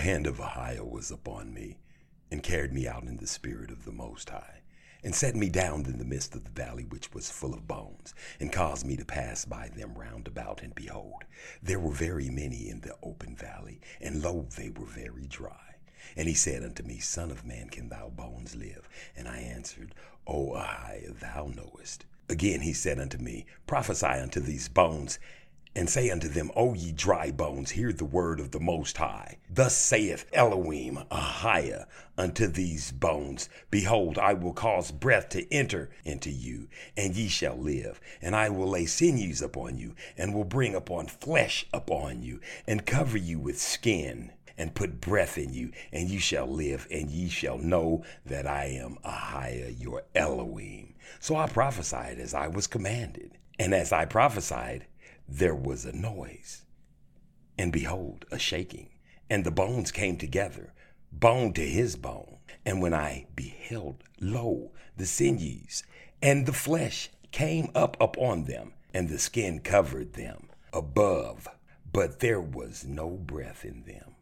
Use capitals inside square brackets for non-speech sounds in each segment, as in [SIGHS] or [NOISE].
hand of Ahio was upon me, and carried me out in the spirit of the Most High, and set me down in the midst of the valley which was full of bones, and caused me to pass by them round about, and behold, there were very many in the open valley, and lo, they were very dry. And he said unto me, Son of man, can thou bones live? And I answered, O Ahio, thou knowest. Again he said unto me, Prophesy unto these bones, and say unto them, O ye dry bones, hear the word of the Most High. Thus saith Elohim Ahia unto these bones, Behold, I will cause breath to enter into you, and ye shall live. And I will lay sinews upon you, and will bring upon flesh upon you, and cover you with skin. And put breath in you, and ye shall live, and ye shall know that I am Ahia, your Elohim. So I prophesied as I was commanded. And as I prophesied, there was a noise, and behold, a shaking, and the bones came together, bone to his bone. And when I beheld, lo, the sinews and the flesh came up upon them, and the skin covered them above, but there was no breath in them.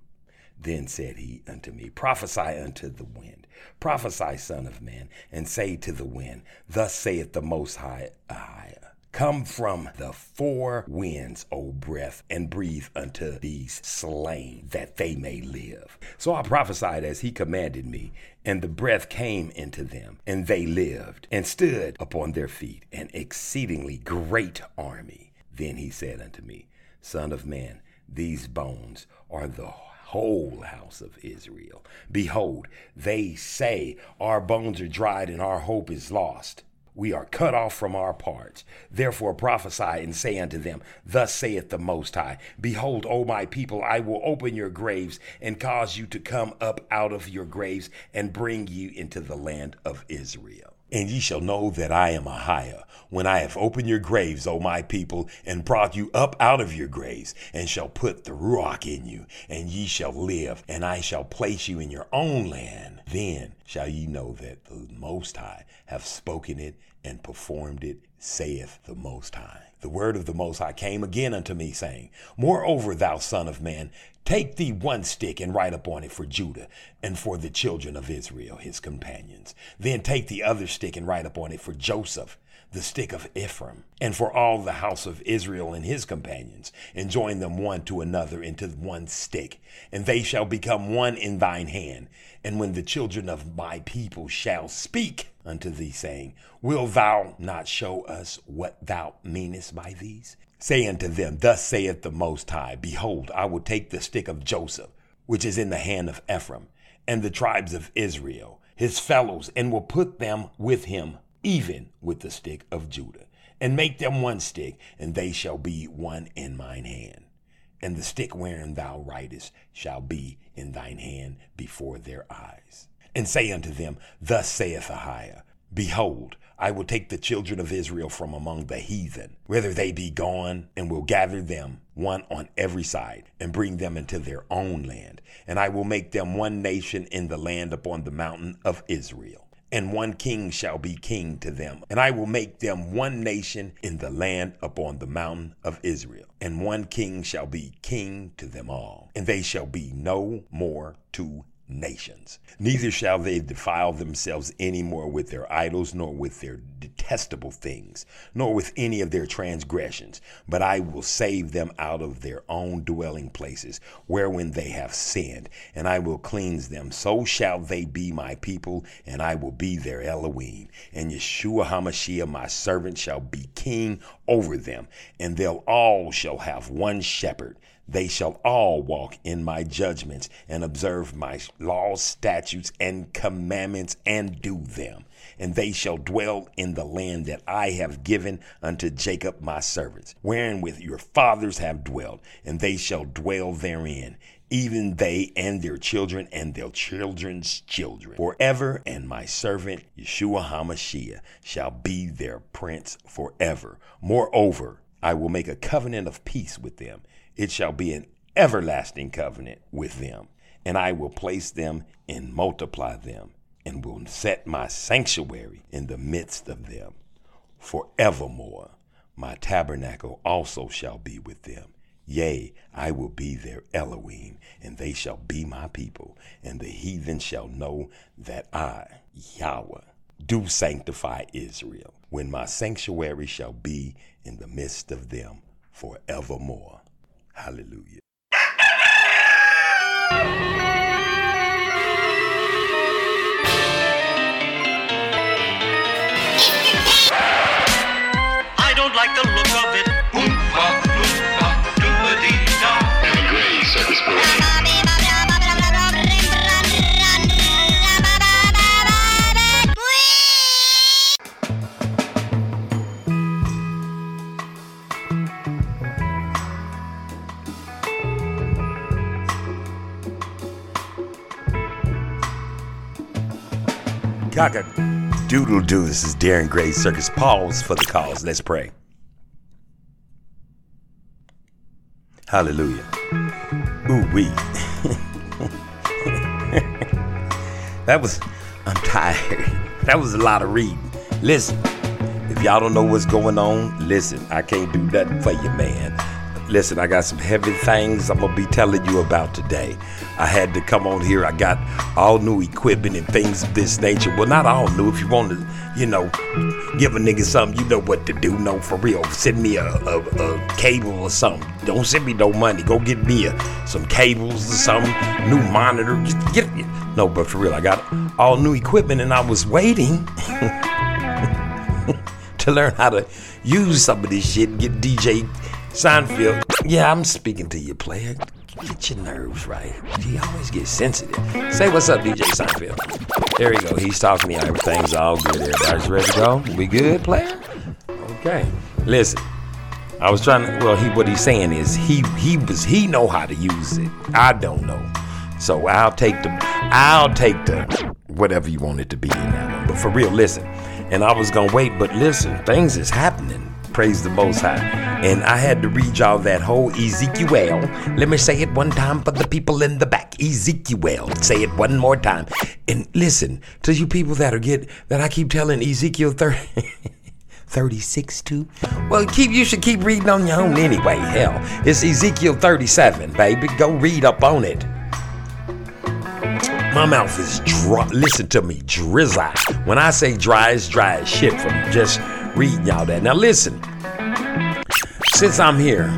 Then said he unto me, Prophesy unto the wind, prophesy, Son of Man, and say to the wind, Thus saith the Most High, Ahia. Come from the four winds, O breath, and breathe unto these slain, that they may live. So I prophesied as he commanded me, and the breath came into them, and they lived, and stood upon their feet, an exceedingly great army. Then he said unto me, Son of man, these bones are the whole house of Israel. Behold, they say, Our bones are dried, and our hope is lost we are cut off from our parts. Therefore prophesy and say unto them, Thus saith the Most High Behold, O my people, I will open your graves and cause you to come up out of your graves and bring you into the land of Israel. And ye shall know that I am Ahia, when I have opened your graves, O my people, and brought you up out of your graves, and shall put the Ruach in you, and ye shall live, and I shall place you in your own land. Then shall ye know that the Most High have spoken it and performed it, saith the Most High. The word of the Most High came again unto me, saying, Moreover, thou son of man, take thee one stick and write upon it for Judah and for the children of Israel, his companions. Then take the other stick and write upon it for Joseph the stick of Ephraim, and for all the house of Israel and his companions, and join them one to another into one stick, and they shall become one in thine hand. And when the children of my people shall speak unto thee, saying, Will thou not show us what thou meanest by these? Say unto them, Thus saith the Most High, Behold, I will take the stick of Joseph, which is in the hand of Ephraim, and the tribes of Israel, his fellows, and will put them with him even with the stick of Judah, and make them one stick, and they shall be one in mine hand. And the stick wherein thou writest shall be in thine hand before their eyes. And say unto them, Thus saith Ahia, Behold, I will take the children of Israel from among the heathen, whither they be gone, and will gather them, one on every side, and bring them into their own land. And I will make them one nation in the land upon the mountain of Israel and one king shall be king to them. And I will make them one nation in the land upon the mountain of Israel, and one king shall be king to them all. And they shall be no more two nations. Neither shall they defile themselves any more with their idols, nor with their detestable things, nor with any of their transgressions, but I will save them out of their own dwelling places, wherein they have sinned, and I will cleanse them. So shall they be my people, and I will be their Elohim. And Yeshua HaMashiach, my servant, shall be king over them, and they'll all shall have one shepherd they shall all walk in my judgments and observe my laws, statutes, and commandments and do them. And they shall dwell in the land that I have given unto Jacob my servants, wherein with your fathers have dwelt, and they shall dwell therein, even they and their children and their children's children forever. And my servant Yeshua HaMashiach shall be their prince forever. Moreover, I will make a covenant of peace with them it shall be an everlasting covenant with them, and I will place them and multiply them, and will set my sanctuary in the midst of them forevermore. My tabernacle also shall be with them, Yea, I will be their Elohim, and they shall be my people, and the heathen shall know that I, Yahweh, do sanctify Israel, when my sanctuary shall be in the midst of them forevermore. Hallelujah. Cocker doodle doo. This is Darren Gray Circus. Pause for the cause. Let's pray. Hallelujah. Ooh wee. [LAUGHS] that was. I'm tired. [LAUGHS] That was a lot of reading. Listen, if y'all don't know what's going on, listen. I can't do nothing for you, man. Listen, I got some heavy things I'm gonna be telling you about today. I had to come on here. I got all new equipment and things of this nature. Well, not all new. If you want to, you know, give a nigga something, you know what to do. No, for real. Send me a, a, a cable or something. Don't send me no money. Go get me a, some cables or something. New monitor. Just get it. No, but for real, I got all new equipment and I was waiting [LAUGHS] to learn how to use some of this shit. Get DJ Seinfeld. Yeah, I'm speaking to you, player. Get your nerves right. He always gets sensitive. Say what's up, DJ Seinfeld. There you go. He's talking to you. Everything's all good. Everybody's ready to go. We good, player? Okay. Listen. I was trying to. Well, he what he's saying is he he was he know how to use it. I don't know. So I'll take the I'll take the whatever you want it to be in that one. But for real, listen. And I was gonna wait, but listen, things is happening. Praise the Most High. And I had to read y'all that whole Ezekiel. Let me say it one time for the people in the back. Ezekiel. Say it one more time. And listen to you people that are get that I keep telling Ezekiel 30. [LAUGHS] 36 too? Well, keep you should keep reading on your own anyway. Hell, it's Ezekiel 37, baby. Go read up on it. My mouth is dry. Listen to me, drizzy. When I say dry, it's dry as shit from just reading y'all that. Now listen, since I'm here,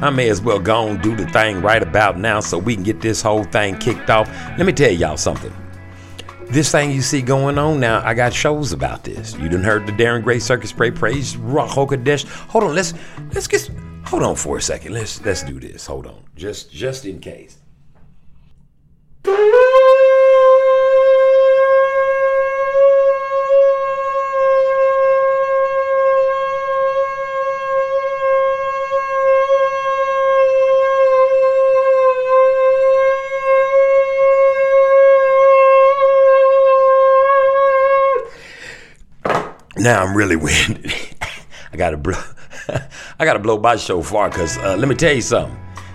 I may as well go and do the thing right about now so we can get this whole thing kicked off. Let me tell y'all something. This thing you see going on now, I got shows about this. You done heard the Darren Gray Circus Spray Praise Ruach HaKodesh. Hold on, let's let's get hold on for a second. Let's let's do this. Hold on. Just just in case. Now I'm really [LAUGHS] winded. I gotta blow. [LAUGHS] I gotta blow my shofar because uh, let me tell you something.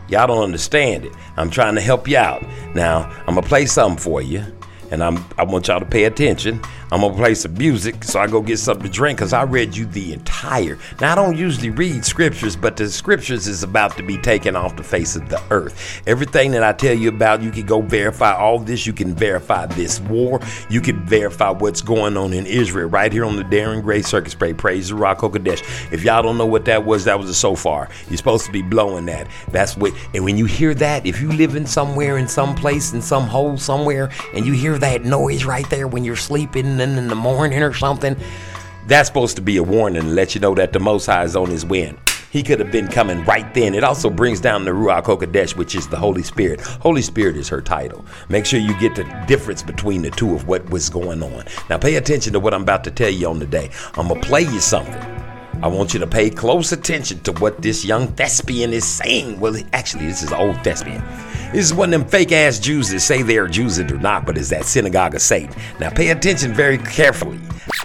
Y'all don't understand it. I'm trying to help you out. Now I'm gonna play something for you, and I'm I want y'all to pay attention. I'm gonna play some music, so I go get something to drink because I read you the entire. Now I don't usually read scriptures, but the scriptures is about to be taken off the face of the earth. Everything that I tell you about, you can go verify all this. You can verify this war. You can verify what's going on in Israel right here on the Darren Gray Circus Spray. Praise the Ruach Kodesh. If y'all don't know what that was, that was a shofar. You're supposed to be blowing that. That's what. And when you hear that, if you live in somewhere, in some place, in some hole somewhere, and you hear that noise right there when you're sleeping and in the morning or something, that's supposed to be a warning to let you know that the Most High is on his wind. He could have been coming right then. It also brings down the Ruach HaKodesh, which is the Holy Spirit. Holy Spirit is her title. Make sure you get the difference between the two of what was going on. Now pay attention to what I'm about to tell you on the day. I'm going to play you something. I want you to pay close attention to what this young thespian is saying. Well, actually, this is old thespian. This is one of them fake ass Jews that say they are Jews and are not, but is that synagogue of Satan. Now, pay attention very carefully.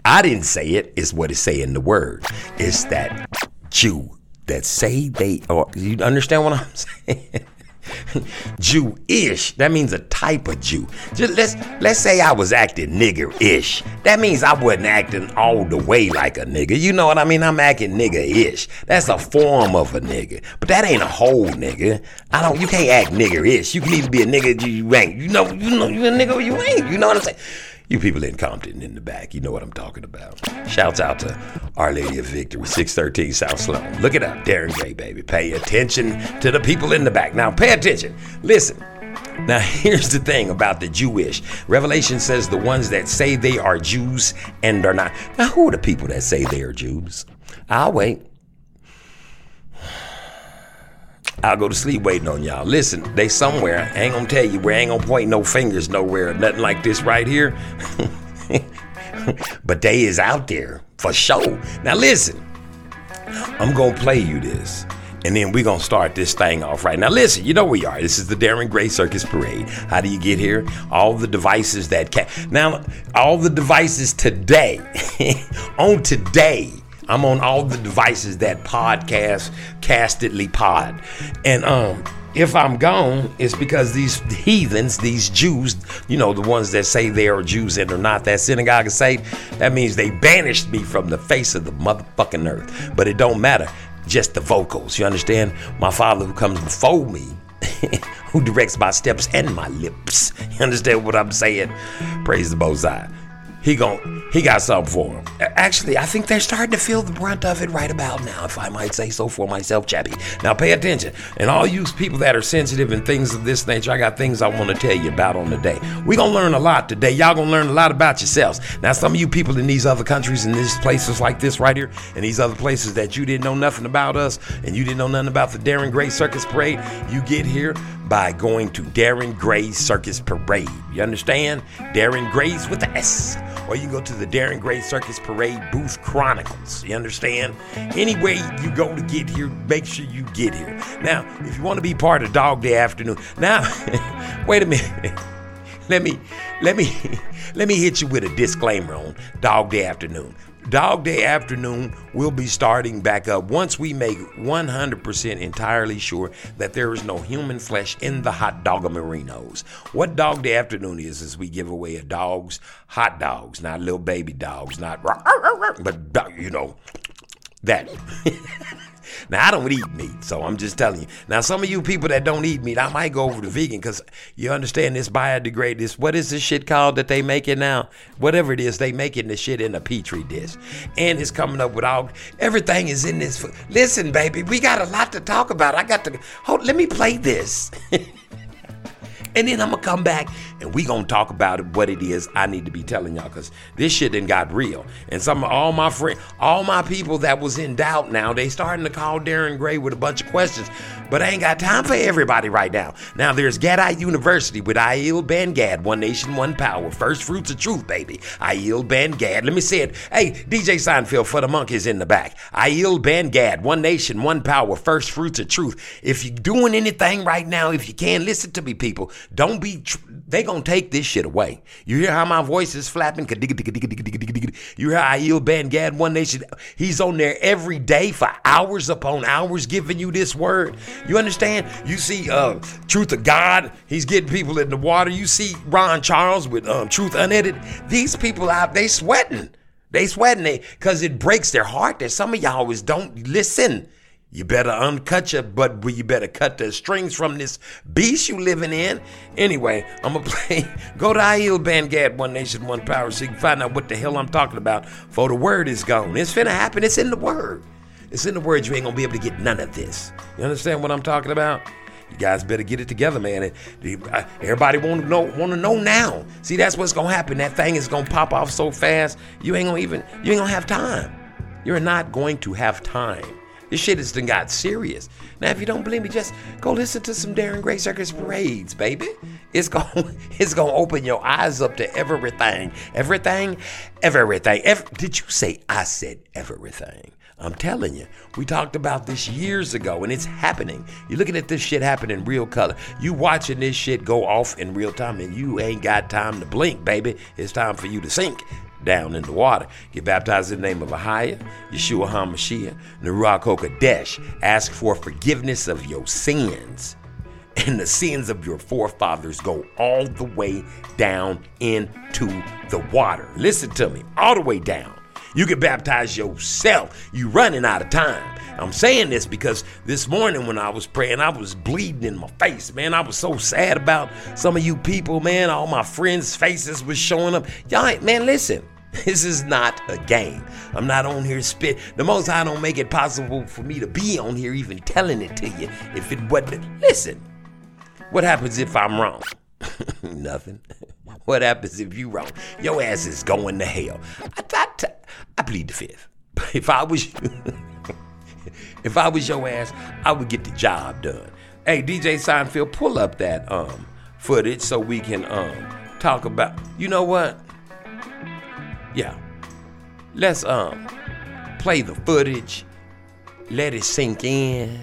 I didn't say it, it's what it say in the word. It's that Jew that say they are. You understand what I'm [LAUGHS] saying? [LAUGHS] Jewish. That means a type of Jew. Just let's let's say I was acting nigger-ish. That means I wasn't acting all the way like a nigga. You know what I mean? I'm acting nigger-ish. That's a form of a nigga. But that ain't a whole nigga. I don't you can't act nigger-ish. You can either be a nigga you ain't. You know, you know you a nigga or you ain't. You know what I'm saying? You people in Compton in the back, you know what I'm talking about. Shouts out to Our Lady of Victory, 613 South Sloan. Look it up, Darren Gray, baby. Pay attention to the people in the back. Now, pay attention. Listen. Now, [LAUGHS] here's the thing about the Jewish. Revelation says the ones that say they are Jews and are not. Now, who are the people that say they are Jews? I'll wait. I'll go to sleep waiting on y'all. Listen, they somewhere. I ain't gonna tell you. I ain't gonna point no fingers nowhere. Nothing like this right here. [LAUGHS] but they is out there for sure. Now listen, I'm gonna play you this. And then we're gonna start this thing off right now. Listen, you know we are. This is the Darren Gray Circus Parade. How do you get here? All the devices that can now, all the devices today, [LAUGHS] on today, I'm on all the devices that podcast, Castedly Pod. And um, if I'm gone, it's because these heathens, these Jews, you know, the ones that say they are Jews and are not that synagogue of Satan, that means they banished me from the face of the motherfucking earth. But it don't matter, just the vocals. You understand? My father who comes before me. [LAUGHS] who directs my steps and my lips? You understand what I'm saying? Praise the High he gon' he got something for him. Uh, actually, I think they're starting to feel the brunt of it right about now, if I might say so for myself, Chappie. Now pay attention. And all you people that are sensitive and things of this nature, I got things I want to tell you about on the day. we gonna learn a lot today. Y'all gonna learn a lot about yourselves. Now, some of you people in these other countries and these places like this right here, and these other places that you didn't know nothing about us, and you didn't know nothing about the Darren Gray Circus Parade, you get here by going to Darren Gray's Circus Parade. You understand? Darren Gray's with the S or you can go to the Darren Gray Circus Parade Booth Chronicles. You understand? Anyway you go to get here, make sure you get here. Now, if you want to be part of Dog Day Afternoon, now, [LAUGHS] wait a minute. [LAUGHS] let me, let me, [LAUGHS] let me hit you with a disclaimer on Dog Day Afternoon. Dog Day Afternoon will be starting back up once we make 100% entirely sure that there is no human flesh in the hot dog merinos. What Dog Day Afternoon is, is we give away a dog's hot dogs, not little baby dogs, not, but, you know, that. [LAUGHS] Now I don't eat meat, so I'm just telling you. Now some of you people that don't eat meat, I might go over to vegan because you understand this biodegrade. This what is this shit called that they make it now? Whatever it is, they making this shit in a petri dish, and it's coming up with all everything is in this. Listen, baby, we got a lot to talk about. I got to hold. Let me play this. [LAUGHS] And then I'm gonna come back and we gonna talk about what it is I need to be telling y'all, cause this shit done got real. And some of all my friends, all my people that was in doubt now, they starting to call Darren Gray with a bunch of questions. But I ain't got time for everybody right now. Now there's Gadite University with Aiel Ben Gad, One Nation, One Power, First Fruits of Truth, baby. Aiel Ben Gad. Let me say it. Hey, DJ Seinfeld for the monkeys in the back. Aiel Ben Gad, One Nation, One Power, First Fruits of Truth. If you're doing anything right now, if you can, listen to me, people. Don't be. Tr- they gonna take this shit away. You hear how my voice is flapping? You hear Aiel Ben Gad, One Nation. He's on there every day for hours upon hours giving you this word. You understand? You see uh, Truth of God. He's getting people in the water. You see Ron Charles with um, Truth Unedited. These people out, they sweating. They sweating it because it breaks their heart that some of y'all always don't listen. You better uncut your but you better cut the strings from this beast you living in. Anyway, I'm gonna [LAUGHS] play. Go to Aiel Ben Gad, One Nation, One Power, so you can find out what the hell I'm talking about. For the word is gone. It's finna happen. It's in the word. It's in the word. You ain't gonna be able to get none of this. You understand what I'm talking about? You guys better get it together, man. Everybody want to know, want to know now. See, that's what's gonna happen. That thing is gonna pop off so fast. You ain't gonna even, you ain't gonna have time. You're not going to have time. This shit has done got serious. Now, if you don't believe me, just go listen to some Darren Gray Circus parades, baby. It's gonna, [LAUGHS] it's gonna open your eyes up to everything. Everything, everything. Every, did you say I said everything? I'm telling you, we talked about this years ago and it's happening. You're looking at this shit happen in real color. You watching this shit go off in real time and you ain't got time to blink, baby. It's time for you to sink down in the water. Get baptized in the name of Ahia, Yeshua HaMashiach, Neruach HaKodesh. Ask for forgiveness of your sins. and the sins of your forefathers go all the way down into the water. Listen to me, all the way down. You can baptize yourself. You're running out of time. I'm saying this because this morning when I was praying, I was bleeding in my face, man. I was so sad about some of you people, man. All my friends' faces was showing up. Y'all, man, listen. [LAUGHS] This is not a game. I'm not on here spit. The most I don't make it possible for me to be on here even telling it to you. If it wasn't, listen. What happens if I'm wrong? [LAUGHS] Nothing. [LAUGHS] What happens if you wrong? Your ass is going to hell. I thought I plead the fifth. If I was if I was your ass, I would get the job done. Hey, DJ Seinfeld, pull up that um footage so we can um talk about. You know what? Yeah. Let's um play the footage. Let it sink in.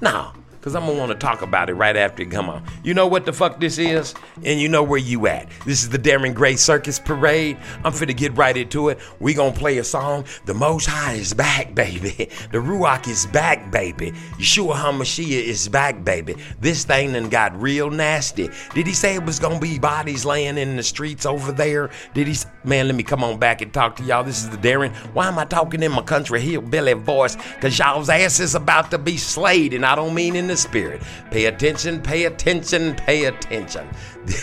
No, because I'm gonna want to talk about it right after it come on. You know what the fuck this is? And you know where you at. This is the Darren Gray Circus Parade. I'm finna get right into it. We gonna play a song. The Most High is back, [LAUGHS] baby. The Ruach is back, baby. Yeshua HaMashiach is back, baby. This thing done got real nasty. Did he say it was gonna be bodies laying in the streets over there? Did he? Man, let me come on back and talk to y'all. This is the Darren. Why am I talking in my country hillbilly voice? Cause y'all's ass is about to be slayed, and I don't mean in the spirit. Pay attention, pay attention, pay attention. [LAUGHS]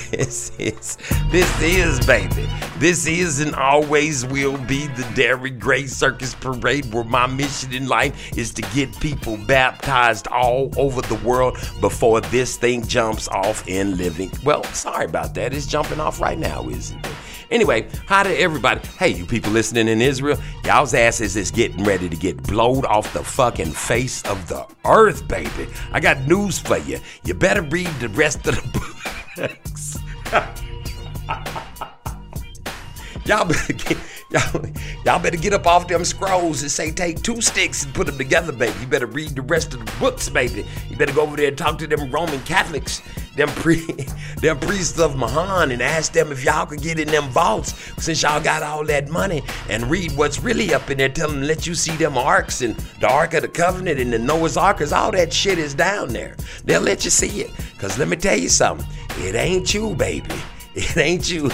This is, this is, baby. This is and always will be the Darren Gray Circus Parade, where my mission in life is to get people baptized all over the world before this thing jumps off in living. Well, sorry about that. It's jumping off right now, isn't it? Anyway, hi to everybody. Hey, you people listening in Israel, y'all's asses is getting ready to get blowed off the fucking face of the earth, baby. I got news for you. You better read the rest of the [LAUGHS] books. Y'all better get y'all, y'all better get up off them scrolls and say take two sticks and put them together, baby. You better read the rest of the books, baby. You better go over there and talk to them Roman Catholics, them pre [LAUGHS] them priests of Mahan and ask them if y'all could get in them vaults since y'all got all that money and read what's really up in there. Tell them let you see them arks and the Ark of the Covenant and the Noah's Ark, cause all that shit is down there. They'll let you see it. Cause let me tell you something, it ain't you, baby. [LAUGHS] It ain't you.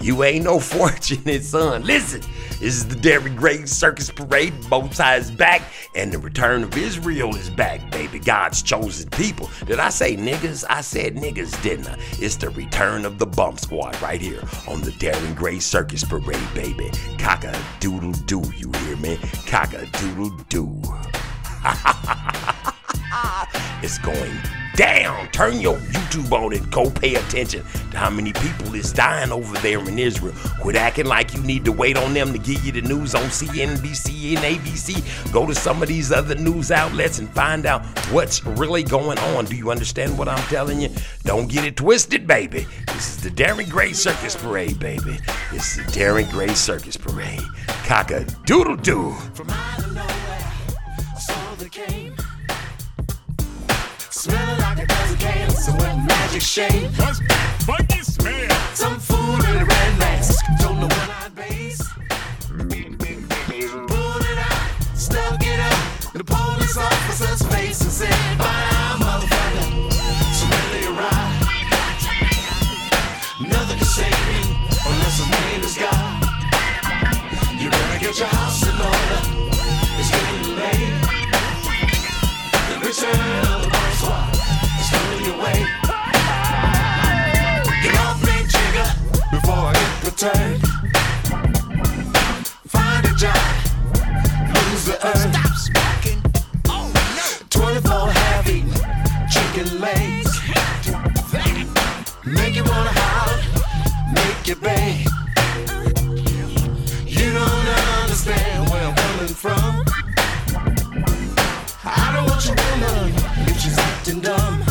You ain't no [LAUGHS] fortunate son. Listen, this is the Darren Gray Circus Parade. Both sides back, and the return of Israel is back, baby. God's chosen people. Did I say niggas? I said niggas, didn't I? It's the return of the bump squad right here on the Darren Gray Circus Parade, baby. Cock a doodle doo, you hear me? Cock a doodle doo. [LAUGHS] It's going down. Turn your YouTube on and go pay attention to how many people is dying over there in Israel. Quit acting like you need to wait on them to give you the news on CNBC and ABC. Go to some of these other news outlets and find out what's really going on. Do you understand what I'm telling you? Don't get it twisted, baby. This is the Darren Gray Circus Parade, baby. This is the Darren Gray Circus Parade. Cock a doodle doo. From out of nowhere. Smelling like a dozen cans, so what magic shade. What's that funky smell? Some fool in a red mask, don't know what I'd base. Pulled it out, stuck it up the police officer's face and said, Bye, motherfucker. So really ride. Nothing can save me unless his name is God. You better get your turn. Find a job, lose the earth. Stop smacking. Oh no. 24 heavy, chicken legs. Make you wanna howl, make you bang. You don't understand where I'm coming from. I don't want your woman if she's acting dumb.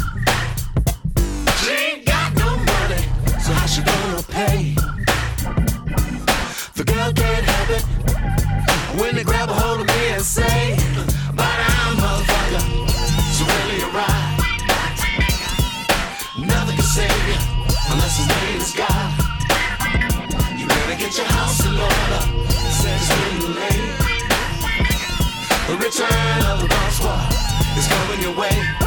She ain't got no money, so how she gonna pay? say but I'm a motherfucker. It's really a ride. Nothing can save you unless his name is God. You better get your house in order. Says really late. The return of the boss squad is coming your way.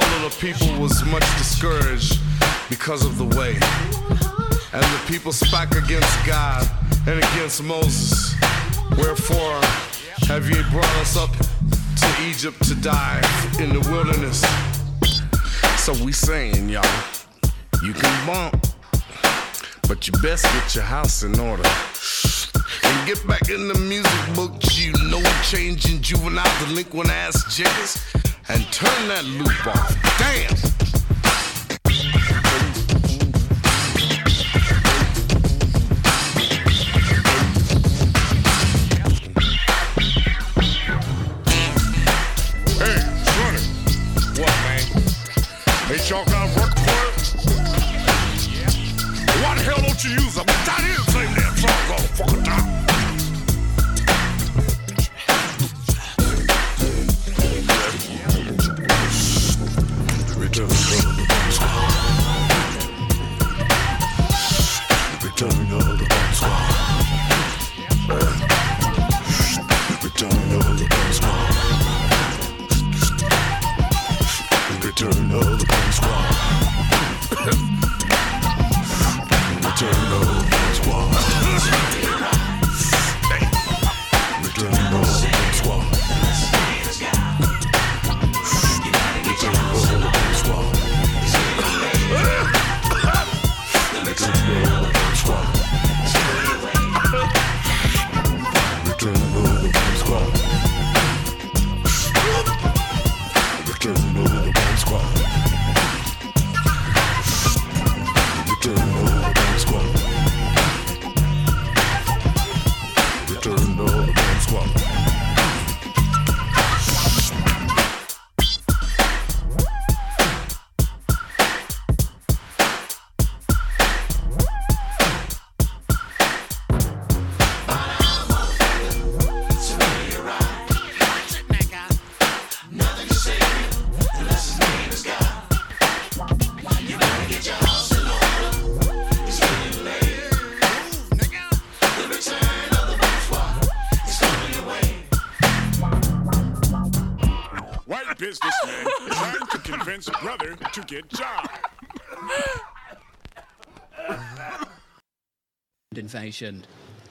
soul of the people was much discouraged because of the way. And the people spake against God and against Moses. Wherefore have ye brought us up to Egypt to die in the wilderness? So we saying, y'all, you can bump, but you best get your house in order. And get back in the music book, you know, changing juvenile delinquent ass jiggers and turn that loop off. Dance. Squad.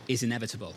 Is inevitable?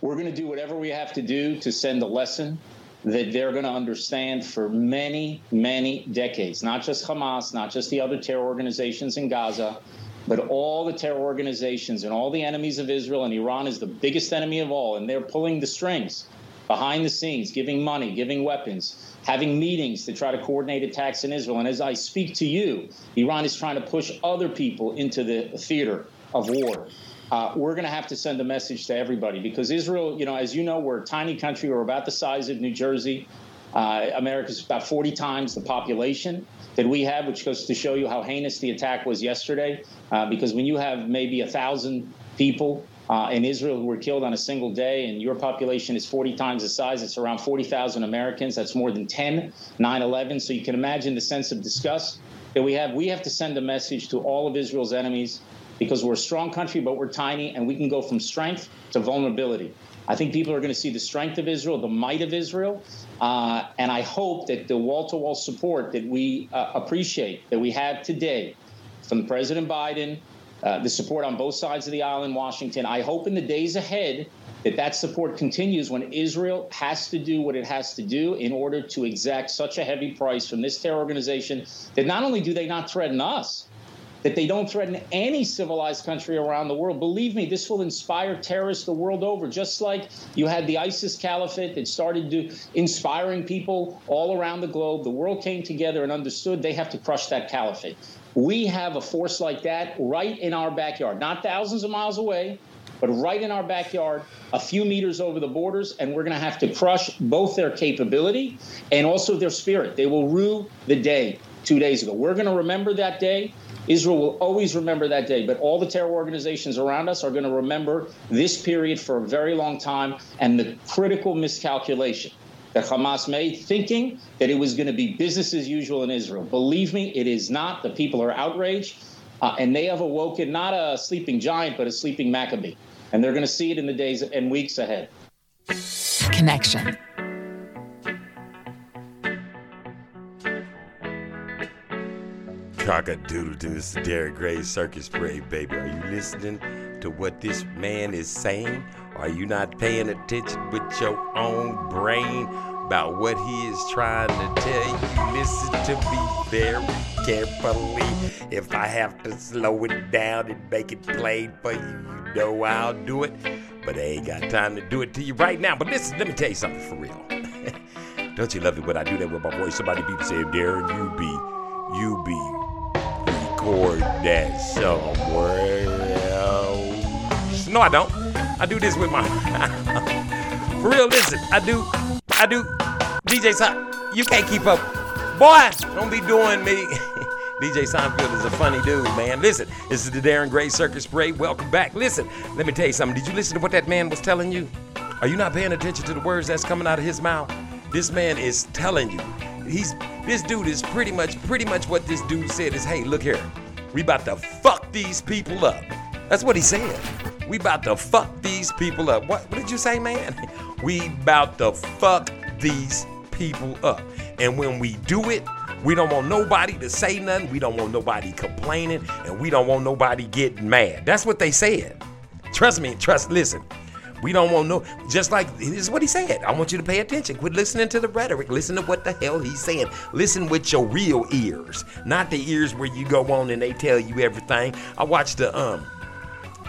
We're going to do whatever we have to do to send a lesson that they're going to understand for many, many decades. Not just Hamas, not just the other terror organizations in Gaza, but all the terror organizations and all the enemies of Israel. And Iran is the biggest enemy of all. And they're pulling the strings behind the scenes, giving money, giving weapons, having meetings to try to coordinate attacks in Israel. And as I speak to you, Iran is trying to push other people into the theater of war. Uh, we're going to have to send a message to everybody because Israel, you know, as you know, we're a tiny country. We're about the size of New Jersey. Uh, America's about 40 times the population that we have, which goes to show you how heinous the attack was yesterday. Uh, because when you have maybe a thousand people uh, in Israel who were killed on a single day, and your population is 40 times the size, it's around 40,000 Americans. That's more than 10 9 11. So you can imagine the sense of disgust that we have. We have to send a message to all of Israel's enemies because we're a strong country, but we're tiny, and we can go from strength to vulnerability. I think people are going to see the strength of Israel, the might of Israel, uh, and I hope that the wall-to-wall support that we uh, appreciate that we have today from President Biden, uh, the support on both sides of the aisle in Washington. I hope in the days ahead that that support continues when Israel has to do what it has to do in order to exact such a heavy price from this terror organization that not only do they not threaten us, that they don't threaten any civilized country around the world. Believe me, this will inspire terrorists the world over, just like you had the ISIS caliphate that started do, inspiring people all around the globe. The world came together and understood they have to crush that caliphate. We have a force like that right in our backyard, not thousands of miles away, but right in our backyard, a few meters over the borders, and we're going to have to crush both their capability and also their spirit. They will rue the day two days ago. We're going to remember that day. Israel will always remember that day, but all the terror organizations around us are going to remember this period for a very long time and the critical miscalculation that Hamas made, thinking that it was going to be business as usual in Israel. Believe me, it is not. The people are outraged, uh, and they have awoken not a sleeping giant, but a sleeping Maccabee. And they're going to see it in the days and weeks ahead. Connection. Cock-a-doodle doo, this is Darren Gray Circus Parade, baby. Are you listening to what this man is saying? Are you not paying attention with your own brain about what he is trying to tell you? Listen to me very carefully. If I have to slow it down and make it plain for you, you know I'll do it. But I ain't got time to do it to you right now. But listen, let me tell you something for real. [LAUGHS] Don't you love it when I do that with my voice? Somebody people say, Darren, you be, you be record that somewhere else. No, I don't. I do this with my. [LAUGHS] For real, listen. I do. I do. DJ Sein, you can't keep up. Boy, don't be doing me. [LAUGHS] DJ Seinfeld is a funny dude, man. Listen, this is the Darren Gray Circus Parade. Welcome back. Listen, let me tell you something. Did you listen to what that man was telling you? Are you not paying attention to the words that's coming out of his mouth? This man is telling you. He's this dude is pretty much pretty much what this dude said is, hey, look here. We about to fuck these people up. That's what he said. We about to fuck these people up. What, what did you say, man? [LAUGHS] We about to fuck these people up. And when we do it, we don't want nobody to say nothing. We don't want nobody complaining. And we don't want nobody getting mad. That's what they said. Trust me, trust, listen. We don't want no, just like this is what he said. I want you to pay attention. Quit listening to the rhetoric. Listen to what the hell he's saying. Listen with your real ears, not the ears where you go on and they tell you everything. I watched the um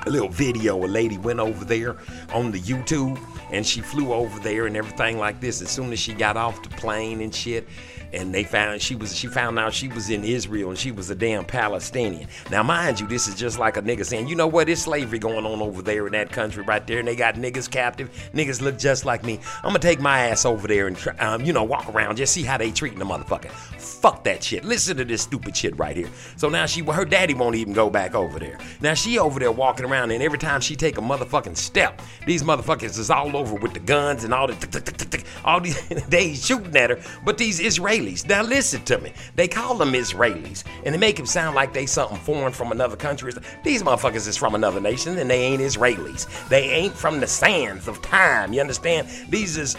a little video. A lady went over there on the YouTube and she flew over there and everything like this. As soon as she got off the plane and shit, and they found she was she found out she was in Israel and she was a damn Palestinian. Now, mind you, this is just like a nigga saying, you know what, there's slavery going on over there in that country right there, and they got niggas captive. Niggas look just like me. I'm gonna take my ass over there and try, um, you know walk around just see how they treating the motherfucker. Fuck that shit. Listen to this stupid shit right here. So now she her daddy won't even go back over there. Now she over there walking around, and every time she take a motherfucking step, these motherfuckers is all over with the guns and all the all these [LAUGHS] they shooting at her. But these Israelis Israelis. Now listen to me. They call them Israelis, and they make them sound like they something foreign from another country. These motherfuckers is from another nation, and they ain't Israelis. They ain't from the sands of time. You understand? These is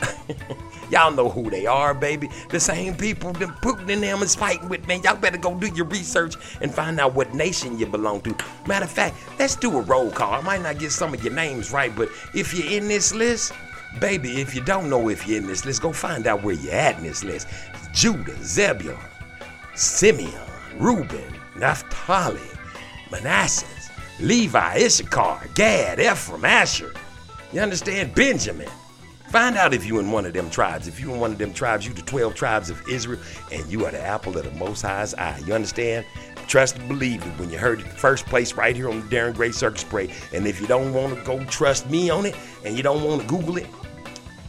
[LAUGHS] y'all know who they are, baby. The same people that Putin and them is fighting with, man. Y'all better go do your research and find out what nation you belong to. Matter of fact, let's do a roll call. I might not get some of your names right, but if you're in this list, baby, if you don't know if you're in this list, go find out where you're at in this list. Judah, Zebulun, Simeon, Reuben, Naphtali, Manasseh, Levi, Issachar, Gad, Ephraim, Asher. You understand? Benjamin. Find out if you're in one of them tribes. If you're in one of them tribes, you the 12 tribes of Israel, and you are the apple of the Most High's eye. You understand? Trust and believe it when you heard it first place right here on the Darren Gray Circus Parade. And if you don't want to go trust me on it, and you don't want to Google it,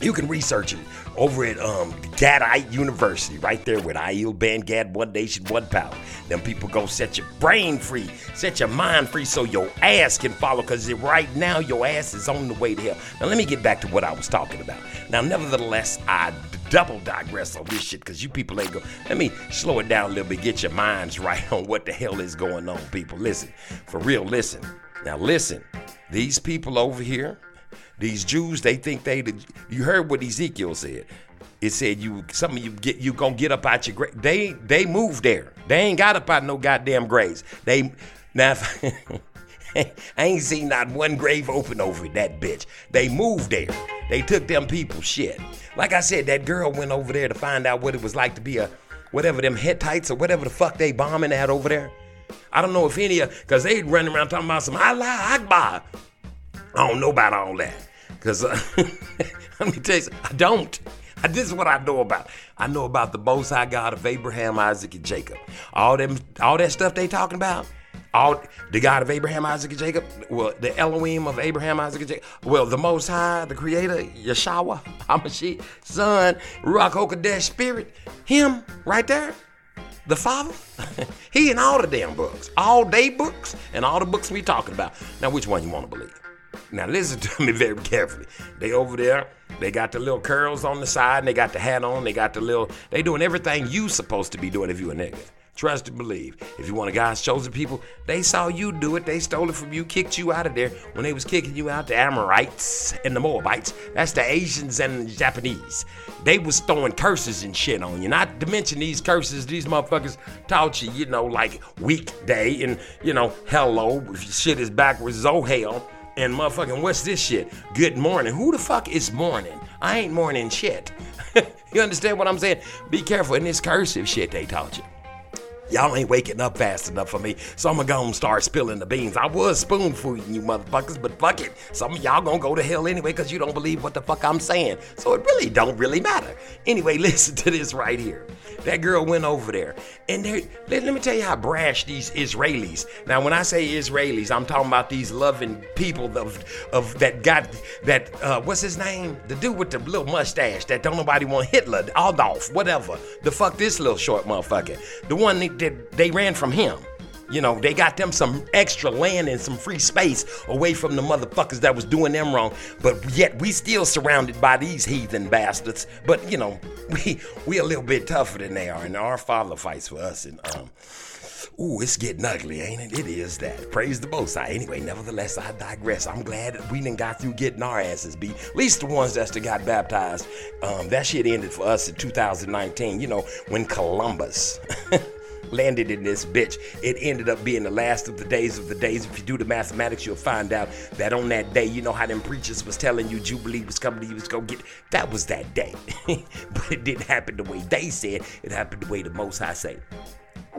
you can research it over at um, Gadite University, right there with Aiel Ben Gad, One Nation, One Power. Them people go set your brain free, set your mind free so your ass can follow, because right now your ass is on the way to hell. Now, let me get back to what I was talking about. Now, nevertheless, I double digress on this shit, because you people ain't go. Let me slow it down a little bit, get your minds [LAUGHS] right on what the hell is going on, people. Listen, for real, listen. Now, listen, these people over here, these Jews, they think they. The, you heard what Ezekiel said. It said you some of you get you gonna get up out your grave. They they moved there. They ain't got up out no goddamn graves. They now. [LAUGHS] I ain't seen not one grave open over that bitch. They moved there. They took them people shit. Like I said, that girl went over there to find out what it was like to be a whatever them Hittites or whatever the fuck they bombing at over there. I don't know if any of because they running around talking about some Allah Akbar. I don't know about all that. Because uh, [LAUGHS] let me tell you, I don't. This is what I know about. I know about the Most High God of Abraham, Isaac, and Jacob. All them, all that stuff they talking about. All the God of Abraham, Isaac, and Jacob. Well, the Elohim of Abraham, Isaac, and Jacob. Well, the Most High, the Creator, Yeshua, [LAUGHS] Hamashiach, Son, Ruach HaKodesh, Spirit. Him right there. The Father. [LAUGHS] he in all the damn books, all day books, and all the books we talking about. Now, which one you want to believe? Now listen to [LAUGHS] me very carefully. They over there, they got the little curls on the side, and they got the hat on, they got the little, they doing everything you supposed to be doing if you a nigga. Trust and believe. If you one of God's chosen people, they saw you do it. They stole it from you, kicked you out of there. When they was kicking you out, the Amorites and the Moabites, that's the Asians and the Japanese. They was throwing curses and shit on you. Not to mention these curses, these motherfuckers taught you, you know, like weekday and, you know, hello, shit is backwards, oh hell. And motherfucking, what's this shit? Good morning. Who the fuck is morning? I ain't morning shit. [LAUGHS] you understand what I'm saying? Be careful in this cursive shit they taught you. Y'all ain't waking up fast enough for me, so I'm gonna start spilling the beans. I was spoon feeding you motherfuckers, but fuck it. Some of y'all gonna go to hell anyway because you don't believe what the fuck I'm saying. So it really don't really matter. Anyway, [LAUGHS] listen to this right here. That girl went over there, and there, let, let me tell you how brash these Israelis. Now, when I say Israelis, I'm talking about these loving people of, of that got that uh, what's his name? The dude with the little mustache that don't nobody want Hitler, Adolf, whatever. The fuck this little short motherfucker. The one that they ran from him. You know, they got them some extra land and some free space away from the motherfuckers that was doing them wrong. But yet we still surrounded by these heathen bastards. But you know, [LAUGHS] we we a little bit tougher than they are, and our father fights for us. And um, ooh, it's getting ugly, ain't it? It is that. Praise the Most High. Anyway, nevertheless, I digress. I'm glad that we done got through getting our asses beat. At least the ones that still got baptized. Um, that shit ended for us in 2019. You know, when Columbus. [LAUGHS] landed in this bitch. It ended up being the last of the days of the days. If you do the mathematics, you'll find out that on that day, you know how them preachers was telling you Jubilee was coming, you was gonna get. That was that day, [LAUGHS] but it didn't happen the way they said. It happened the way the Most High said.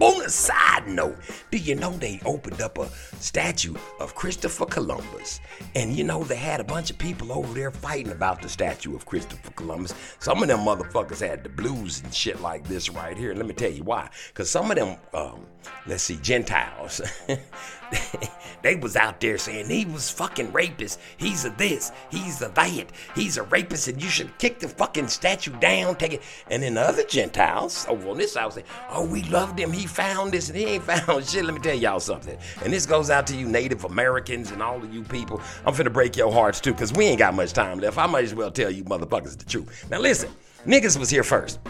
On a side note, do you know they opened up a statue of Christopher Columbus? And you know they had a bunch of people over there fighting about the statue of Christopher Columbus. Some of them motherfuckers had the blues and shit like this right here. Let me tell you why. Because some of them, um, let's see, Gentiles, [LAUGHS] [LAUGHS] they was out there saying he was fucking rapist. He's a this, he's a that, he's a rapist, and you should kick the fucking statue down, take it. And then the other Gentiles oh, over on this side saying, oh, we loved him. He found this and he ain't found [LAUGHS] shit. Let me tell y'all something. And this goes out to you Native Americans and all of you people. I'm finna break your hearts too, because we ain't got much time left. I might as well tell you motherfuckers the truth. Now listen, niggas was here first.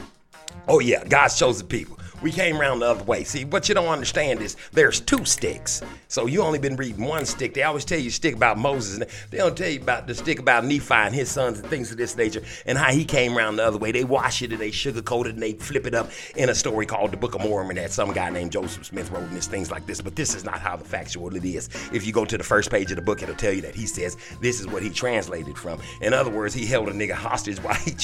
Oh yeah, God's chosen people. We came around the other way. See, what you don't understand is there's two sticks. So you only been reading one stick. They always tell you stick about Moses, and they don't tell you about the stick about Nephi and his sons and things of this nature, and how he came around the other way. They wash it and they sugarcoat it and they flip it up in a story called the Book of Mormon that some guy named Joseph Smith wrote and it's things like this. But this is not how the factual it is. If you go to the first page of the book, it'll tell you that he says this is what he translated from. In other words, he held a nigga hostage [LAUGHS] while he,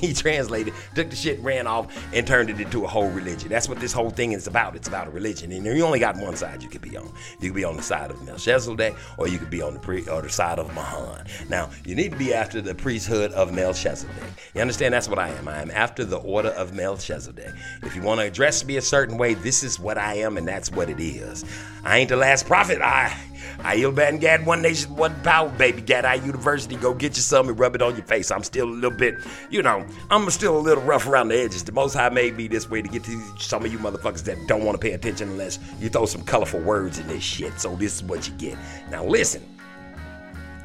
he translated, took the shit, ran off, and turned it into a whole religion. That's what this whole thing is about. It's about a religion, and you only got one side you could be on. You could be on the side of Melchizedek, or you could be on the pre- or the side of Mahan. Now, you need to be after the priesthood of Melchizedek. You understand? That's what I am. I am after the order of Melchizedek. If you want to address me a certain way, this is what I am, and that's what it is. I ain't the last prophet. I I Aiel Ben Gad, one nation, one power, baby. Gad I University, go get you some and rub it on your face. I'm still a little bit, you know, I'm still a little rough around the edges. The Most High made me this way to get to some of you motherfuckers that don't want to pay attention unless you throw some colorful words in this shit. So this is what you get. Now listen,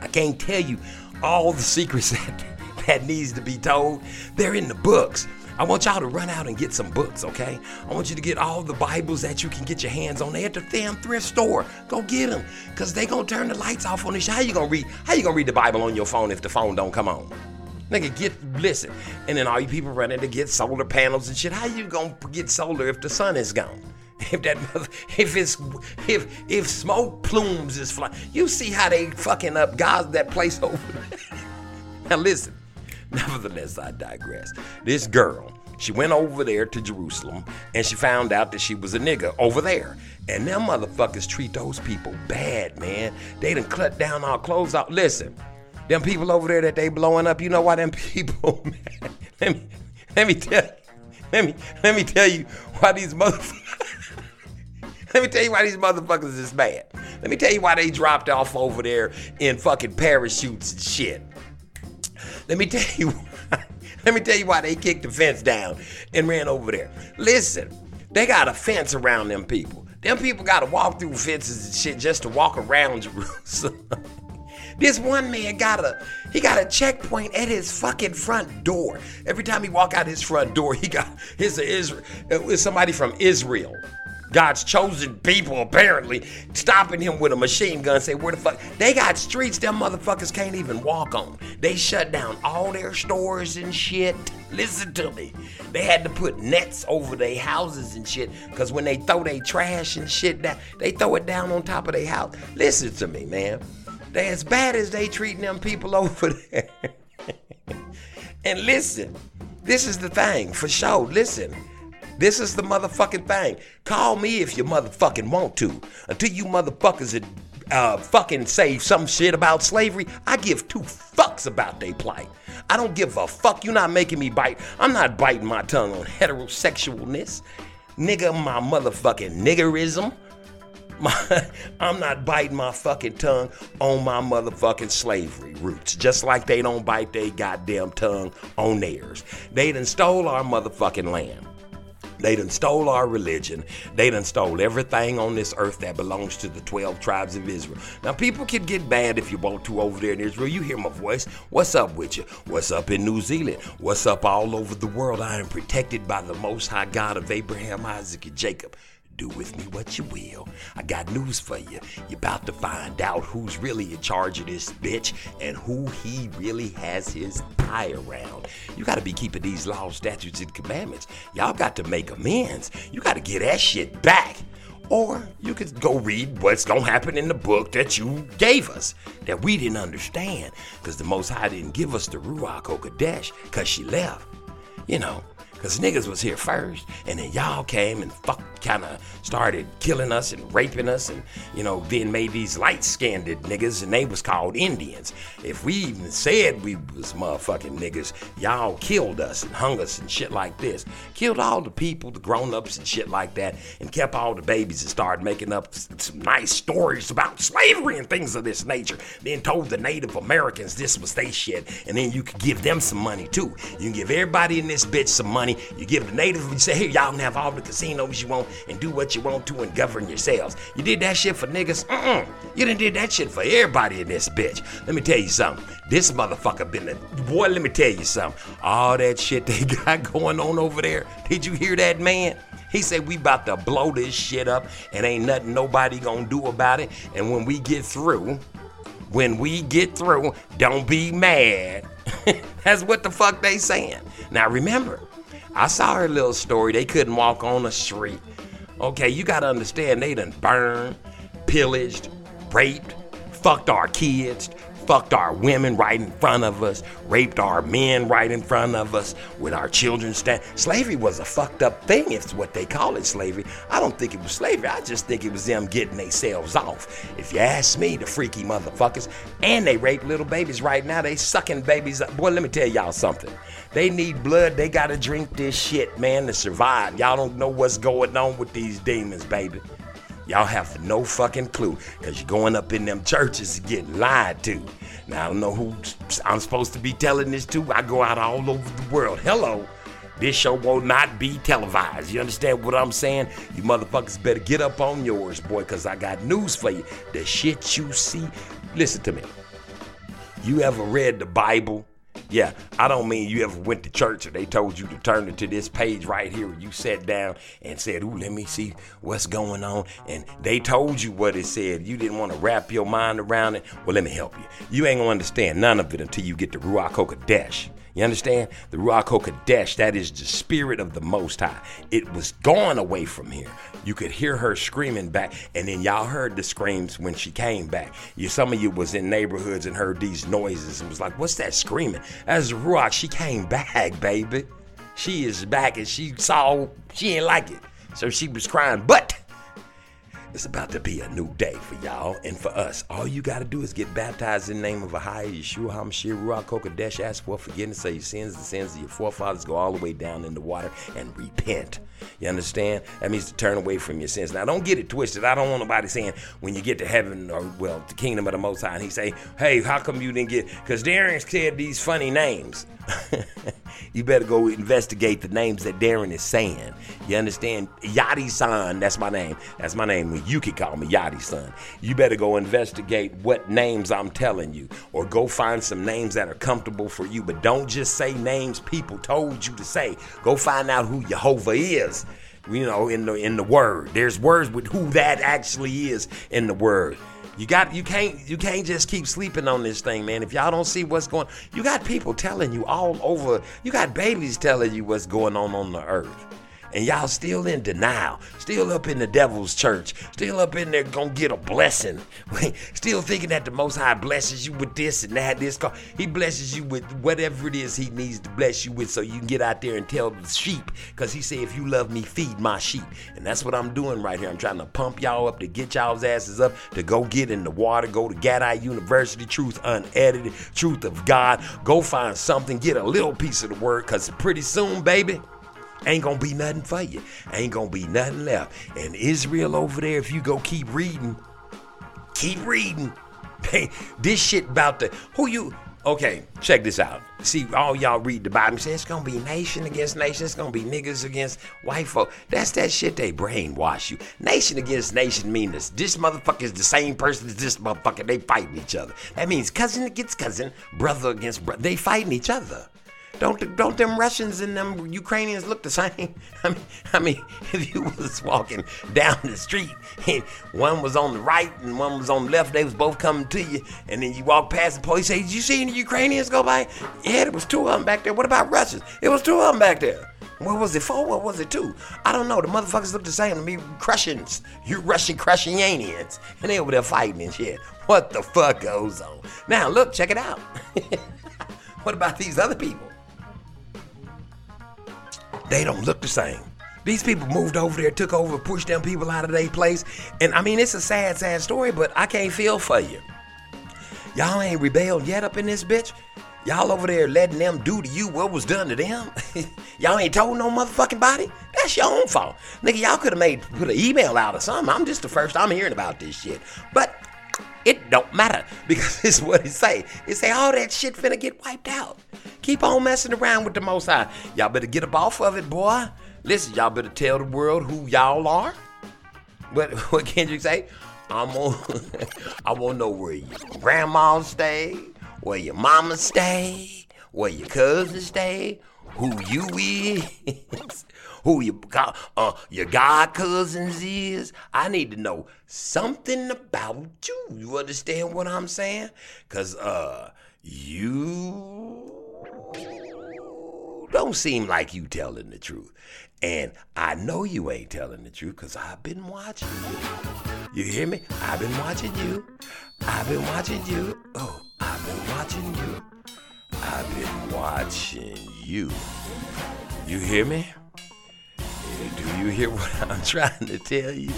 I can't tell you all the secrets [LAUGHS] that, that needs to be told. They're in the books. I want y'all to run out and get some books, okay? I want you to get all the Bibles that you can get your hands on. They at the damn thrift store. Go get them, cause they gonna turn the lights off on this. How you gonna read? How you gonna read the Bible on your phone if the phone don't come on? Nigga, get listen. And then all you people running to get solar panels and shit. How you gonna get solar if the sun is gone? [LAUGHS] If that mother, if it's if if smoke plumes is flying, you see how they fucking up God that place [LAUGHS] over now listen. [LAUGHS] Nevertheless, I digress. This girl, she went over there to Jerusalem and she found out that she was a nigga over there. And them motherfuckers treat those people bad, man. They done cut down our clothes out. Listen, them people over there that they blowing up, you know why them [LAUGHS] people, man? Let me, let me tell you, let me, let me tell you why these motherfuckers, [LAUGHS] let me tell you why these motherfuckers is mad. Let me tell you why they dropped off over there in fucking parachutes and shit. Let me [LAUGHS] tell you why. Let me tell you why they kicked the fence down and ran over there. Listen, they got a fence around them people. Them people got to walk through fences and shit just to walk around [LAUGHS] Jerusalem. This one man got a he got a checkpoint at his fucking front door. Every time he walk out his front door, he got his Israel. Was uh, somebody from Israel. God's chosen people apparently stopping him with a machine gun. Say, where the fuck? They got streets them motherfuckers can't even walk on. They shut down all their stores and shit. Listen to me. They had to put nets over their houses and shit. Cause when they throw their trash and shit down, they throw it down on top of their house. Listen to me, man. They as bad as they treating them people [LAUGHS] over there. and listen, this is the thing for sure. Listen. This is the motherfucking thing. Call me if you motherfucking want to. Until you motherfuckers uh, fucking say some shit about slavery, I give two fucks about they plight. I don't give a fuck. You're not making me bite. I'm not biting my tongue on heterosexualness. Nigga, my motherfucking niggerism. [LAUGHS] My, I'm not biting my fucking tongue on my motherfucking slavery roots, just like they don't bite their goddamn tongue on theirs. They done stole our motherfucking land. They done stole our religion. They done stole everything on this earth that belongs to the 12 tribes of Israel. Now, people can get bad if you want to over there in Israel. You hear my voice. What's up with you? What's up in New Zealand? What's up all over the world? I am protected by the Most High God of Abraham, Isaac, and Jacob. Do with me what you will. I got news for you. You're about to find out who's really in charge of this bitch and who he really has his eye around. You gotta be keeping these laws, statutes, and commandments. Y'all got to make amends. You gotta get that shit back. Or you could go read what's gonna happen in the book that you gave us that we didn't understand. Because the Most High didn't give us the Ruach HaKodesh because she left. You know, because niggas was here first, and then y'all came and fuck kind of started killing us and raping us, and you know, then made these light skinned niggas, and they was called Indians. If we even said we was motherfucking niggas, y'all killed us and hung us and shit like this. Killed all the people, the grown ups and shit like that, and kept all the babies and started making up some nice stories about slavery and things of this nature. Then told the Native Americans this was they shit, and then you could give them some money too. You can give everybody in this bitch some money money. You give the natives, you say, here, y'all can have all the casinos you want and do what you want to and govern yourselves. You did that shit for niggas? Mm-mm. You done did that shit for everybody in this bitch. Let me tell you something. This motherfucker been a boy. Let me tell you something. All that shit they [LAUGHS] got going on over there. Did you hear that man? He said we about to blow this shit up and ain't nothing nobody gonna do about it. And when we get through, when we get through, don't be mad. [LAUGHS] That's what the fuck they saying. Now remember, I saw her little story. They couldn't walk on the street. Okay, you gotta understand they done burned, pillaged, raped, fucked our kids, fucked our women right in front of us, raped our men right in front of us, with our children stand. Slavery was a fucked up thing, if it's what they call it slavery. I don't think it was slavery. I just think it was them getting themselves off. If you ask me, the freaky motherfuckers, and they rape little babies right now. They sucking babies up. Boy, let me tell y'all something. They need blood. They gotta drink this shit, man, to survive. Y'all don't know what's going on with these demons, baby. Y'all have no fucking clue because you're going up in them churches and getting lied to. Now, I don't know who I'm supposed to be telling this to. I go out all over the world. Hello. This show will not be televised. You understand what I'm saying? You motherfuckers better get up on yours, boy, because I got news for you. The shit you see. Listen to me. You ever read the Bible? Yeah, I don't mean you ever went to church and they told you to turn to this page right here. You sat down and said, Ooh, let me see what's going on. And they told you what it said. You didn't want to wrap your mind around it. Well, let me help you. You ain't gonna understand none of it until you get to Ruach HaKodesh. You understand? The Ruach HaKodesh, that is the spirit of the Most High. It was gone away from here. You could hear her screaming back, and then y'all heard the screams when she came back. You, some of you was in neighborhoods and heard these noises and was like, "What's that screaming?" As the Ruach, she came back, baby. She is back, and she saw she didn't like it, so she was crying. But it's about to be a new day for y'all and for us. All you got to do is get baptized in the name of Ahia Yeshua HaMashiach Ruach HaKodesh. Ask for forgiveness of your sins, the sins of your forefathers. Go all the way down in the water and repent. You understand? That means to turn away from your sins. Now, don't get it twisted. I don't want nobody saying when you get to heaven or, well, the kingdom of the Most High, and he say, hey, how come you didn't get, because Darren said these funny names. [LAUGHS] you better go investigate the names that Darren is saying. You understand? Yachty son, that's my name. That's my name. You can call me Yachty son. You better go investigate what names I'm telling you, or go find some names that are comfortable for you. But don't just say names people told you to say. Go find out who Jehovah is. You know, in the in the word. There's words with who that actually is in the word. You got you can't you can't just keep sleeping on this thing, man. If y'all don't see what's going, you got people telling you all over. You got babies telling you what's going on on the earth. And y'all still in denial, still up in the devil's church, still up in there gonna get a blessing. [LAUGHS] still thinking that the Most High blesses you with this and that, this car. He blesses you with whatever it is He needs to bless you with so you can get out there and tell the sheep. Because He said, if you love me, feed my sheep. And that's what I'm doing right here. I'm trying to pump y'all up to get y'all's asses up to go get in the water, go to Gadai University, truth unedited, truth of God. Go find something, get a little piece of the word, because pretty soon, baby, ain't gonna be nothing for you. Ain't gonna be nothing left. And Israel over there, if you go keep reading, keep reading. Hey, [LAUGHS] this shit about the who you okay, check this out. See, all y'all read the Bible say it's gonna be nation against nation, it's gonna be niggas against white folk. That's that shit they brainwash you. Nation against nation mean this. This motherfucker is the same person as this motherfucker. They fighting each other. That means cousin against cousin, brother against brother. They fighting each other. Don't don't them Russians and them Ukrainians look the same? [LAUGHS] I mean, I mean, [LAUGHS] if you was walking down the street, and [LAUGHS] one was on the right and one was on the left, they was both coming to you, and then you walk past the police, say, "Did you see any Ukrainians go by?" Yeah, there was two of them back there. What about Russians? It was two of them back there. What was it for? What was it two? I don't know. The motherfuckers look the same to me. Russians, you Russian Crussianians, and they over there fighting and shit. What the fuck goes on? Now look, check it out. what about these other people? They don't look the same. These people moved over there, took over, pushed them people out of their place. And I mean, it's a sad, sad story, but I can't feel for you. Y'all ain't rebelled yet up in this bitch. Y'all over there letting them do to you what was done to them. [LAUGHS] y'all ain't told no motherfucking body. That's your own fault. Nigga, y'all could have made put an email out or something. I'm just the first I'm hearing about this shit. But it don't matter [LAUGHS] because it's what it say. It say all that shit finna get wiped out. Keep on messing around with the Most High. Y'all better get up off of it, boy. Listen, y'all better tell the world who y'all are. What [LAUGHS] what Kendrick say? I'm on. [LAUGHS] I want to know where your grandma stay, where your mama stay, where your cousin stay, who you is, [LAUGHS] who your uh your god cousins is. I need to know something about you. You understand what I'm saying? Cause uh you don't seem like you telling the truth. And I know you ain't telling the truth because I've been watching you. You hear me? I've been watching you. I've been watching you. Oh, I've been watching you. I've been watching you. You hear me? Do you hear [LAUGHS] what I'm trying to tell you?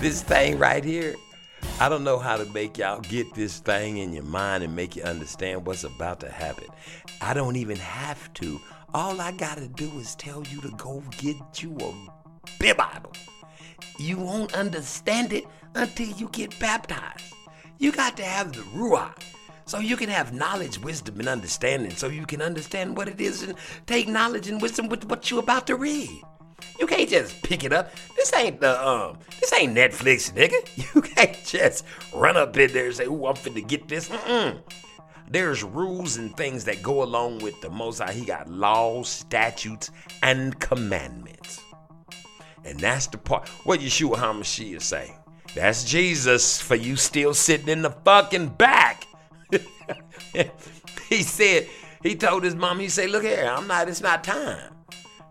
This thing right here, I don't know how to make y'all get this thing in your mind and make you understand what's about to happen. I don't even have to. All I gotta do is tell you to go get you a Bible. You won't understand it until you get baptized. You got to have the Ruach. So you can have knowledge, wisdom, and understanding. So you can understand what it is and take knowledge and wisdom with what you're about to read. You can't just pick it up. This ain't the um. This ain't Netflix, nigga. [LAUGHS] You can't just run up in there and say, "Ooh, I'm finna get this." Mm-mm. There's rules and things that go along with the Most High. He got laws, statutes, and commandments. And that's the part. What Yeshua HaMashiach say? That's Jesus for you still sitting in the fucking back. [LAUGHS] he said, he told his mom, he said, look here, I'm not, it's not time.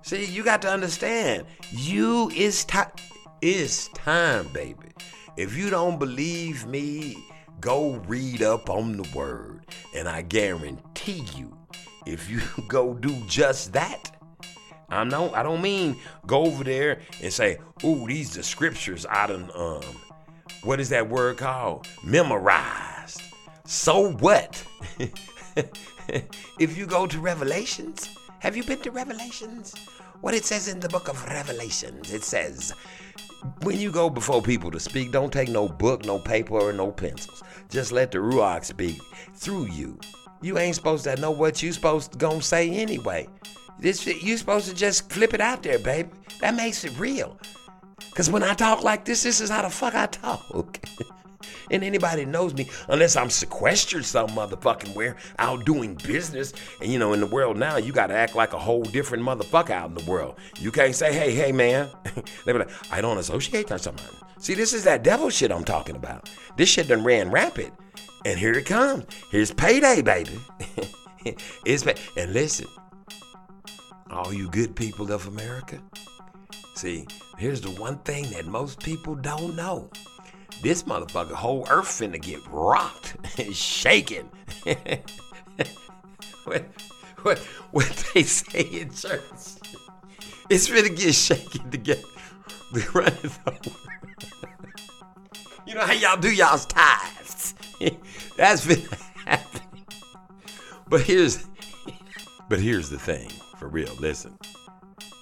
See, you got to understand, you is time, it's time, baby. If you don't believe me, go read up on the word. And I guarantee you, if you [LAUGHS] go do just that, I know I don't mean go over there and say, "Ooh, these the scriptures I done um, what is that word called? Memorized." So what? [LAUGHS] if you go to Revelations, have you been to Revelations? What it says in the book of Revelations, it says, when you go before people to speak, don't take no book, no paper, or no pencils. Just let the Ruach speak through you. You ain't supposed to know what you supposed to gonna say anyway. This you supposed to just flip it out there, baby. That makes it real. Cause when I talk like this, this is how the fuck I talk. [LAUGHS] and anybody knows me, unless I'm sequestered some motherfucking where out doing business. And you know, in the world now, you gotta act like a whole different motherfucker out in the world. You can't say, hey, hey, man. [LAUGHS] they be like, I don't associate with somebody. See, this is that devil shit I'm talking about. This shit done ran rapid. And here it comes. Here's payday, baby. [LAUGHS] it's pay- and listen, all you good people of America. See, here's the one thing that most people don't know. This motherfucker, whole earth finna get rocked and shaken. [LAUGHS] what, what, what they say in church? It's finna get shaken. We running the world. You know how y'all do y'all's tithes. [LAUGHS] That's been happening. But here's but here's the thing, for real. Listen.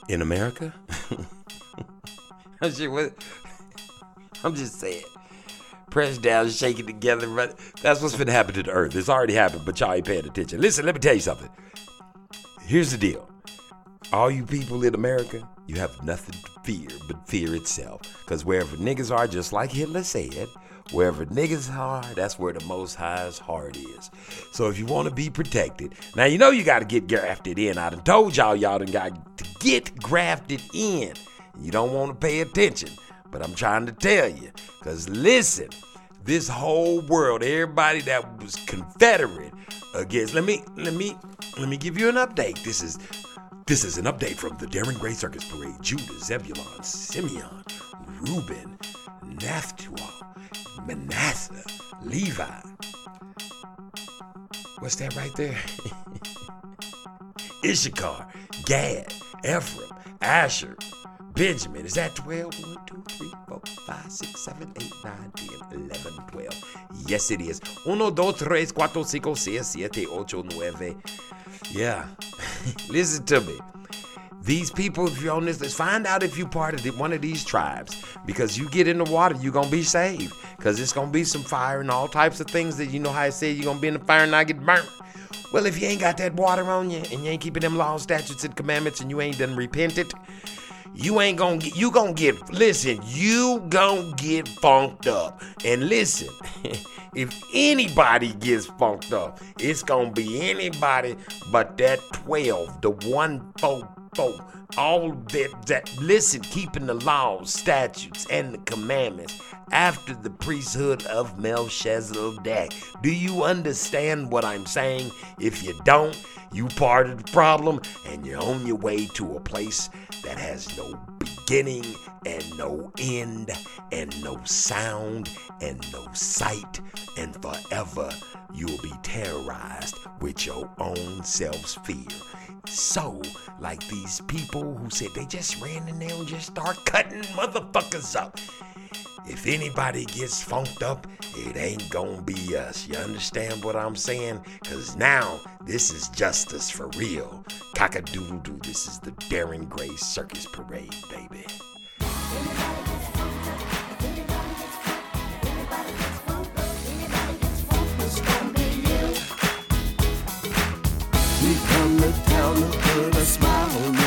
In America, [LAUGHS] I'm just saying. Press down, shake it together. That's what's gonna happen to the earth. It's already happened, but y'all ain't paying attention. Listen, let me tell you something. Here's the deal. All you people in America, you have nothing to fear but fear itself. Because wherever niggas are, just like Hitler said, wherever niggas are, that's where the Most High's heart is. So if you want to be protected, now you know you got to get grafted in. I done told y'all, y'all done got to get grafted in. You don't want to pay attention, but I'm trying to tell you. Because listen, this whole world, everybody that was Confederate against, let me, let me, let me give you an update. This is this is an update from the Darren Gray Circus Parade. Judah, Zebulon, Simeon, Reuben, Naphtali, Manasseh, Levi. What's that right there? [LAUGHS] Issachar, Gad, Ephraim, Asher, Benjamin is that 12. 1, 2, 3, 4, 5, 6, 7, 8, 9, 10, 11, 12. Yes, it is. 1, 2, 3, 4, 5, 6, 7, 8, 9. Yeah. [LAUGHS] Listen to me. These people, if you're on this list, find out if you're part of the, one of these tribes. Because you get in the water, you're going to be saved. Because it's going to be some fire and all types of things that you know how I said you're going to be in the fire and not get burnt. Well, if you ain't got that water on you and you ain't keeping them laws, statutes, and commandments and you ain't done repented, you ain't gonna get, you gonna get, listen, you gonna get funked up. And listen, [LAUGHS] if anybody gets funked up, it's gonna be anybody but that 12, the 144 all that, that listen, keeping the laws, statutes, and the commandments after the priesthood of Melchizedek. Do you understand what I'm saying? If you don't, you part of the problem and you're on your way to a place that has no beginning and no end and no sound and no sight and forever you'll be terrorized with your own self's fear so like these people who said they just ran and they'll just start cutting motherfuckers up. If anybody gets funked up, it ain't gonna be us. You understand what I'm saying? Cause now this is justice for real. Cock a doodle doo, this is the Darren Gray Circus Parade, baby. come to town and put a smile on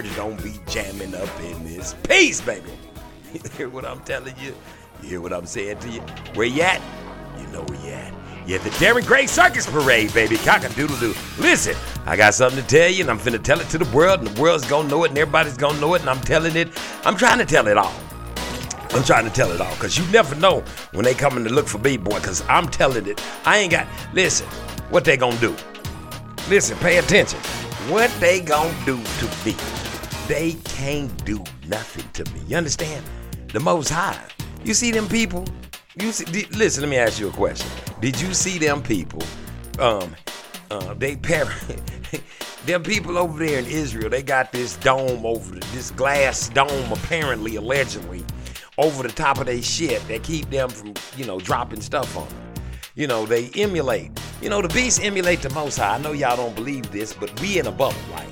Don't be jamming up in this piece, baby. [LAUGHS] You hear what I'm telling you? You hear what I'm saying to you? Where you at? You know where you at. Yeah, the Darren Gray Circus Parade, baby. Cock-a-doodle-doo. Listen, I got something to tell you, and I'm finna tell it to the world, and the world's gonna know it, and everybody's gonna know it, and I'm telling it. I'm trying to tell it all. I'm trying to tell it all, because you never know when they coming to look for me, boy, because I'm telling it. I ain't got, listen, what they gonna do? Listen, pay attention. What they gonna do to me? They can't do nothing to me. You understand? The Most High. You see them people? You see? di- listen, let me ask you a question. Did you see them people? Um, uh, they par- [LAUGHS] them people over there in Israel. They got this dome over this glass dome, apparently, allegedly, over the top of their shit that keep them from, you know, dropping stuff on them. You know, they emulate. You know, the beasts emulate the Most High. I know y'all don't believe this, but we in a bubble, like.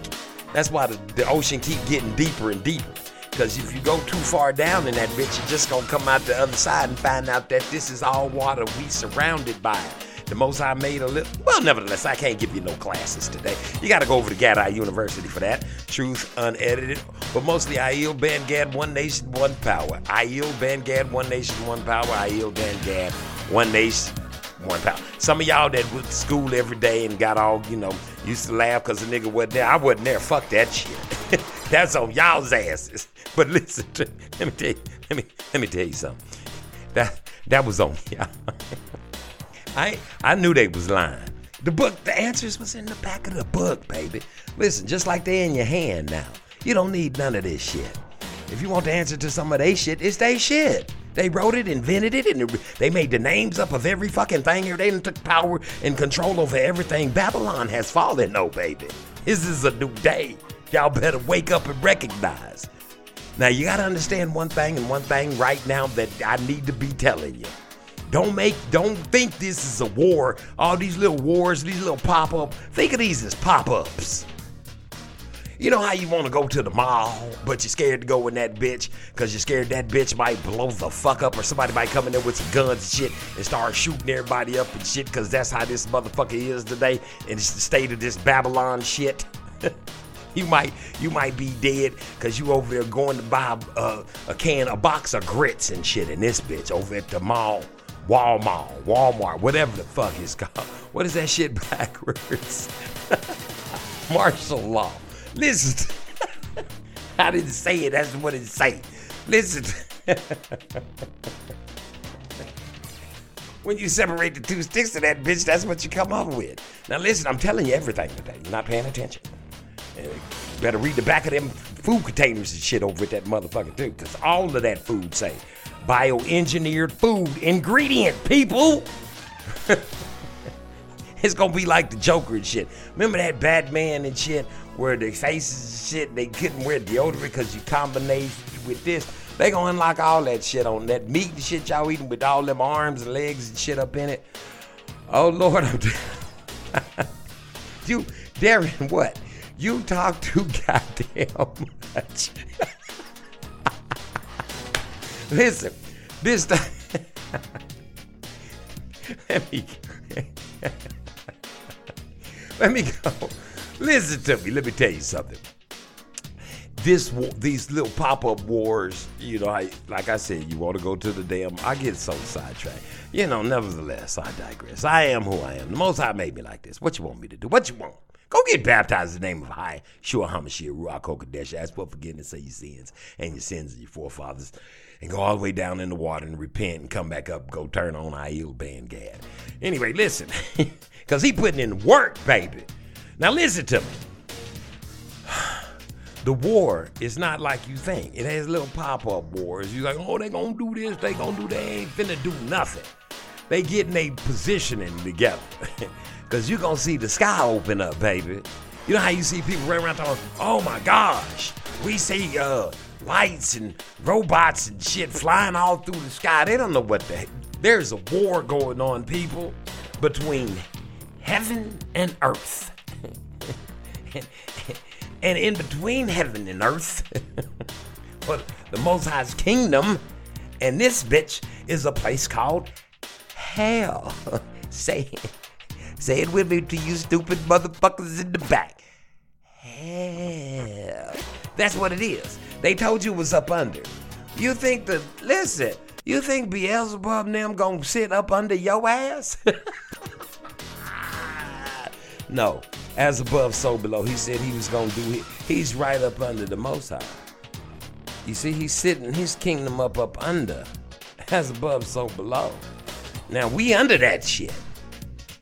That's why the, the ocean keep getting deeper and deeper. Because if you go too far down in that bitch, you're just gonna come out the other side and find out that this is all water we surrounded by. The Most High made a little. Well, nevertheless, I can't give you no classes today. You got to go over to Gadai University for that. Truth unedited, but mostly Aiel Ben Gad, One Nation, One Power. Aiel Ben Gad, One Nation, One Power. Aiel Ben Gad, One Nation, one pound. Some of y'all that went to school every day and got all, you know, used to laugh because the nigga wasn't there. I wasn't there. Fuck that shit. [LAUGHS] That's on y'all's asses. [LAUGHS] But listen, to, let me tell you, let me let me tell you something. That that was on [LAUGHS] y'all. I I knew they was lying. The book, the answers was in the back of the book, baby. Listen, just like they in your hand now. You don't need none of this shit. If you want the answer to some of they shit, it's they shit. They wrote it, invented it, and they made the names up of every fucking thing here. They took power and control over everything. Babylon has fallen, no baby. This is a new day. Y'all better wake up and recognize. Now you gotta understand one thing and one thing right now that I need to be telling you. Don't make, don't think this is a war. All these little wars, these little pop up. Think of these as pop ups. You know how you want to go to the mall, but you're scared to go in that bitch because you're scared that bitch might blow the fuck up or somebody might come in there with some guns and shit and start shooting everybody up and shit because that's how this motherfucker is today and it's the state of this Babylon shit. [LAUGHS] you might you might be dead because you over there going to buy a, a can, a box of grits and shit in this bitch over at the mall. Walmart, Walmart, whatever the fuck it's called. What is that shit backwards? [LAUGHS] Martial law. Listen, [LAUGHS] I didn't say it. That's what it say. Listen. [LAUGHS] when you separate the two sticks of that bitch, that's what you come up with. Now listen, I'm telling you everything today. You're not paying attention. Uh, you better read the back of them food containers and shit over at that motherfucker too, because all of that food say bioengineered food ingredient, people. [LAUGHS] it's gonna be like the Joker and shit. Remember that Batman and shit, where their faces and shit, they couldn't wear deodorant because you combinate with this. They gonna unlock all that shit on that meat and shit y'all eating with all them arms and legs and shit up in it. Oh Lord, I'm [LAUGHS] you, Darren, what? You talk too [LAUGHS] goddamn much. [LAUGHS] Listen, this time. let me. Let me go. Listen to me. Let me tell you something. This these little pop up wars, you know, I, like I said, you want to go to the damn. I get so sidetracked. You know, nevertheless, I digress. I am who I am. The Most High made me like this. What you want me to do? What you want? Go get baptized in the name of High Shua Hamashiach Ruach Kodesh. Ask for forgiveness of your sins and your sins of your forefathers, and go all the way down in the water and repent and come back up. Go turn on Aiel Ben Gad. Anyway, listen, [LAUGHS] because he putting in work, baby. Now listen to me. [SIGHS] The war is not like you think. It has little pop-up wars. You're like, oh, they gonna do this, they gonna do that. They ain't finna do nothing. They getting a positioning together. [LAUGHS] Cause you gonna see the sky open up, baby. You know how you see people running around talking, oh my gosh, we see uh lights and robots and shit flying all through the sky. They don't know what the heck. There's a war going on, people, between heaven and earth. [LAUGHS] and in between heaven and earth, [LAUGHS] but the Most High's kingdom, and this bitch is a place called hell. [LAUGHS] say it. Say it with me to you stupid motherfuckers in the back. Hell. That's what it is. They told you it was up under. You think that, listen, you think Beelzebub and them gonna sit up under your ass? No. As above, so below. He said he was gonna do it. He's right up under the Most High. You see, he's sitting his kingdom up up under. As above, so below. Now we under that shit.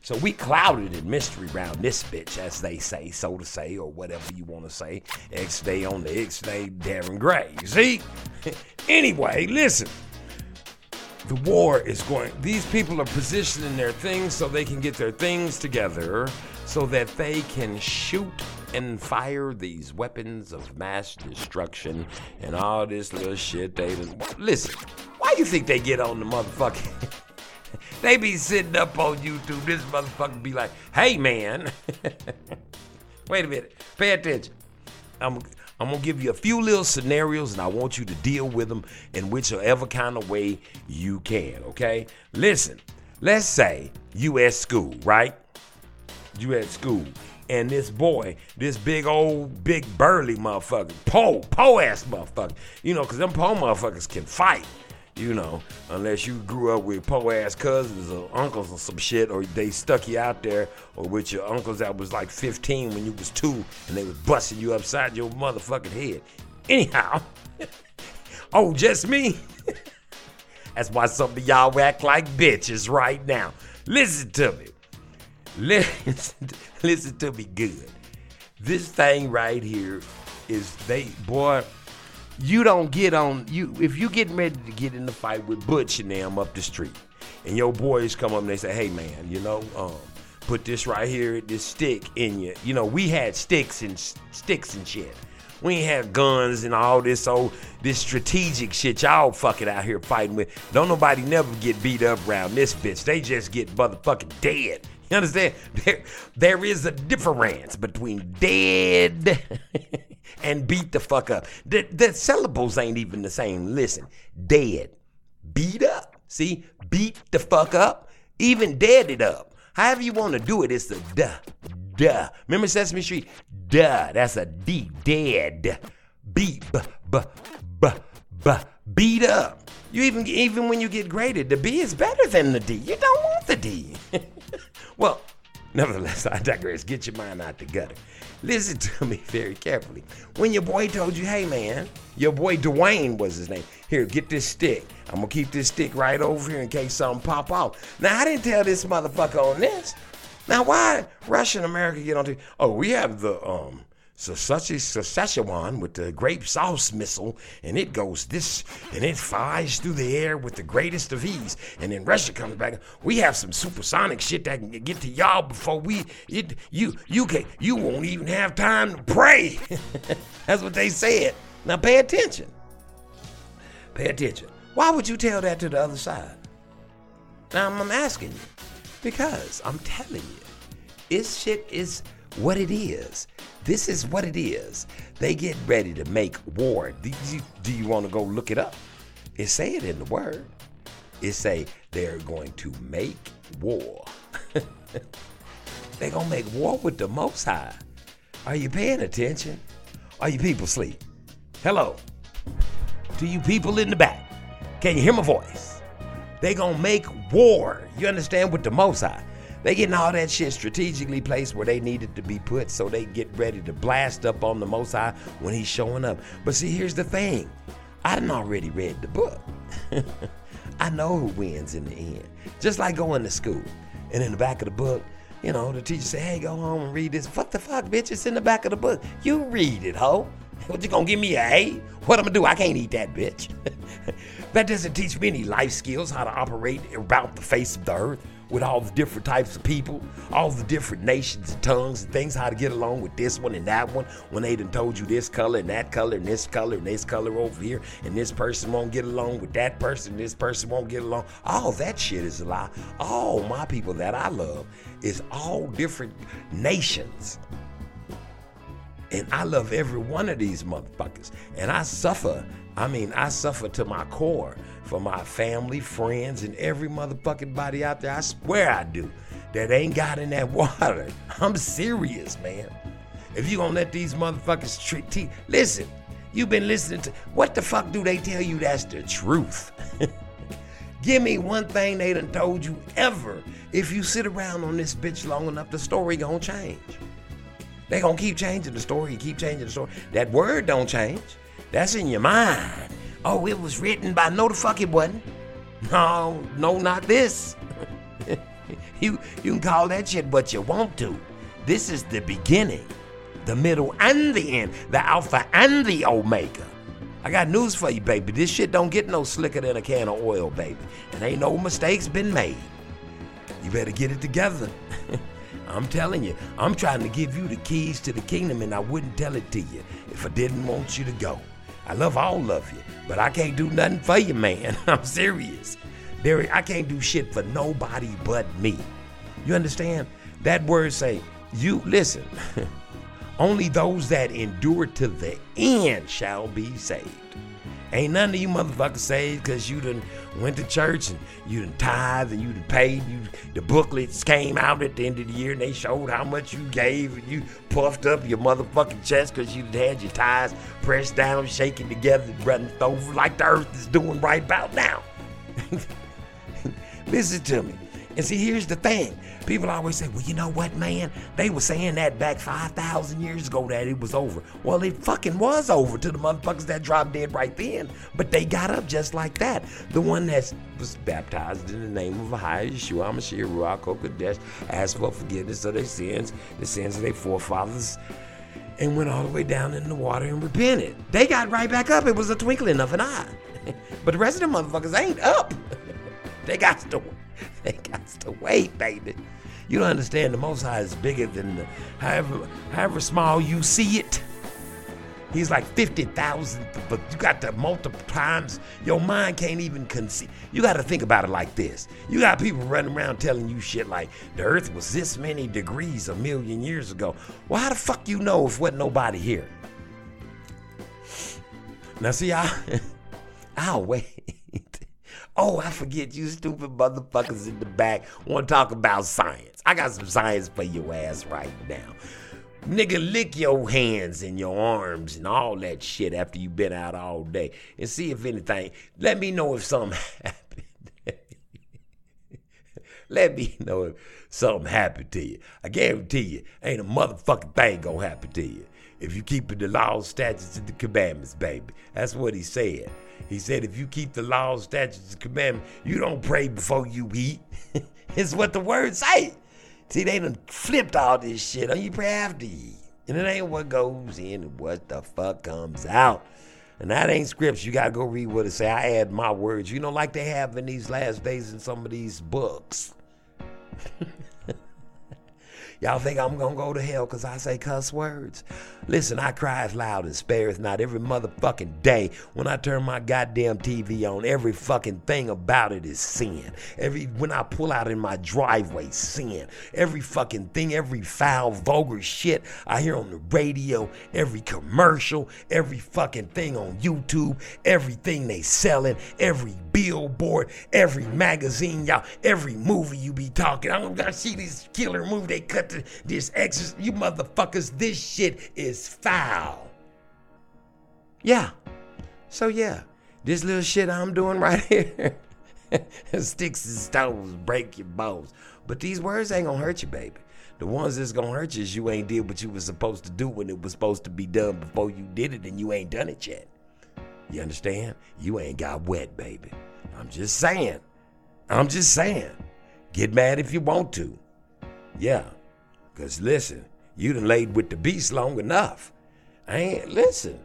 So we clouded in mystery round this bitch, as they say, so to say, or whatever you want to say. X day on the X day, Darren Gray. You see? [LAUGHS] anyway, listen. The war is going. These people are positioning their things so they can get their things together, so that they can shoot and fire these weapons of mass destruction and all this little shit. They listen. Why you think they get on the motherfucking? [LAUGHS] They be sitting up on YouTube. This motherfucker be like, hey man. [LAUGHS] Wait a minute. Pay attention. I'm I'm gonna give you a few little scenarios and I want you to deal with them in whichever kind of way you can, okay? Listen, let's say you at school, right? You at school. And this boy, this big old, big burly motherfucker, po, po ass motherfucker, you know, cause them po motherfuckers can fight you know, unless you grew up with poor ass cousins or uncles or some shit, or they stuck you out there, or with your uncles that was like 15 when you was two, and they was busting you upside your motherfucking head. Anyhow, [LAUGHS] oh, just me. [LAUGHS] That's why some of y'all act like bitches right now. Listen to me. Listen, listen to me good. This thing right here is they boy you don't get on you if you getting ready to get in the fight with Butch and them up the street, and your boys come up and they say, "Hey man, you know, um, put this right here, this stick in you." You know, we had sticks and sticks and shit. We ain't have guns and all this old this strategic shit y'all fucking out here fighting with. Don't nobody never get beat up around this bitch. They just get motherfucking dead. You understand? [LAUGHS] There, there is a difference between dead [LAUGHS] and beat the fuck up. The, the syllables ain't even the same. Listen, dead, beat up. See, beat the fuck up, even dead it up. However you want to do it, it's the duh, duh. Remember Sesame Street? Duh, that's a D, dead. Beat, b, b, b, b, beat up. You even even when you get graded, the B is better than the D. You don't want the D. [LAUGHS] [LAUGHS] well, nevertheless, I digress. Get your mind out the gutter. Listen to me very carefully. When your boy told you, hey man, your boy Dwayne was his name. Here, get this stick. I'm gonna keep this stick right over here in case something pop off. Now I didn't tell this motherfucker on this. Now why Russian America get on to oh we have the um Saskatchewan with the grape sauce missile, and it goes this, and it flies through the air with the greatest of ease. And then Russia comes back. We have some supersonic shit that can get to y'all before we, it, you, you can, you won't even have time to pray. [LAUGHS] That's what they said. Now pay attention. Pay attention. Why would you tell that to the other side? Now I'm asking you because I'm telling you, this shit is what it is. This is what it is. They get ready to make war. Do you, do you want to go look it up? It say it in the word. It say they're going to make war. [LAUGHS] They gonna make war with the Most High. Are you paying attention? Are you people asleep? Hello. To you people in the back. Can you hear my voice? They gonna make war. You understand with the Most High. They getting all that shit strategically placed where they needed to be put so they get ready to blast up on the Most High when he's showing up. But see, here's the thing. I done already read the book. [LAUGHS] I know who wins in the end. Just like going to school. And in the back of the book, you know, the teacher say, hey, go home and read this. What the fuck, bitch? It's in the back of the book. You read it, ho. [LAUGHS] What you gonna give me a A? What I'm gonna do? I can't eat that bitch. [LAUGHS] that doesn't teach me any life skills, how to operate about the face of the earth with all the different types of people, all the different nations and tongues and things, how to get along with this one and that one when they done told you this color and that color and this color and this color over here, and this person won't get along with that person, this person won't get along. All that shit is a lie. All my people that I love is all different nations. And I love every one of these motherfuckers. And I suffer. I mean, I suffer to my core for my family, friends, and every motherfucking body out there. I swear I do. That ain't got in that [LAUGHS] water. I'm serious, man. If you gonna let these motherfuckers treat, te- listen. You've been listening to what the fuck do they tell you that's the truth? [LAUGHS] Give me one thing they done told you ever. If you sit around on this bitch long enough, the story gonna change. They gonna keep changing the story, keep changing the story. That word don't change. That's in your mind. Oh, it was written by no the fuck it wasn't. No, no, not this. [LAUGHS] you you can call that shit what you want to. This is the beginning, the middle, and the end, the alpha and the omega. I got news for you, baby. This shit don't get no slicker than a can of oil, baby. And ain't no mistakes been made. You better get it together. [LAUGHS] I'm telling you, I'm trying to give you the keys to the kingdom, and I wouldn't tell it to you if I didn't want you to go. I love all of you, but I can't do nothing for you, man. [LAUGHS] I'm serious. There, I can't do shit for nobody but me. You understand? That word say, you listen. [LAUGHS] Only those that endure to the end shall be saved. Ain't none of you motherfuckers saved because you done went to church and you done tithe and you done paid. You, the booklets came out at the end of the year and they showed how much you gave and you puffed up your motherfucking chest because you had your tithes pressed down, shaking together, running over like the earth is doing right about now. [LAUGHS] Listen to me. And see, here's the thing. People always say, well, you know what, man? They were saying that back 5,000 years ago that it was over. Well, it fucking was over to the motherfuckers that dropped dead right then. But they got up just like that. The one that was baptized in the name of Ahia Yeshua HaMashiach Ruach asked for forgiveness of their sins, the sins of their forefathers, and went all the way down in the water and repented. They got right back up. It was a twinkling of an eye. [LAUGHS] but the rest of the motherfuckers ain't up. [LAUGHS] they got to [LAUGHS] they got to wait, baby. You don't understand. The Most High is bigger than the, however however small you see it. He's like fifty thousand, but you got to multiple times. Your mind can't even conceive. You got to think about it like this. You got people running around telling you shit like the Earth was this many degrees a million years ago. Well, how the fuck you know if wasn't nobody here? Now, see, I, [LAUGHS] I'll wait. Oh, I forget you stupid motherfuckers in the back want to talk about science. I got some science for your ass right now. Nigga, lick your hands and your arms and all that shit after you been out all day and see if anything. Let me know if something [LAUGHS] happened. Let me know if something happened to you. I guarantee you, ain't a motherfucking thing gonna happen to you if you keep the laws, statutes, and the commandments, baby. That's what he said. He said, if you keep the laws, statutes, and commandments, you don't pray before you eat. [LAUGHS] it's what the word say. See, they done flipped all this shit on you pray after you eat. And it ain't what goes in and what the fuck comes out. And that ain't scripts. You gotta go read what it say. I add my words. You know, like they have in these last days in some of these books. [LAUGHS] Y'all think I'm gonna go to hell because I say cuss words? Listen, I cry as loud and spareth not every motherfucking day when I turn my goddamn TV on. Every fucking thing about it is sin. Every when I pull out in my driveway, sin. Every fucking thing, every foul, vulgar shit I hear on the radio, every commercial, every fucking thing on YouTube, everything they selling, every billboard, every magazine, y'all, every movie you be talking. I'm gonna see this killer movie they cut to this exercise. You motherfuckers, this shit is foul. Yeah. So yeah, this little shit I'm doing [LAUGHS] right here. Sticks and stones break your bones. But these words ain't gonna hurt you, baby. The ones that's gonna hurt you is you ain't did what you was supposed to do when it was supposed to be done before you did it and you ain't done it yet. You understand? You ain't got wet, baby. I'm just saying. I'm just saying. Get mad if you want to. Yeah. Cause listen, you done laid with the beast long enough. I ain't listen.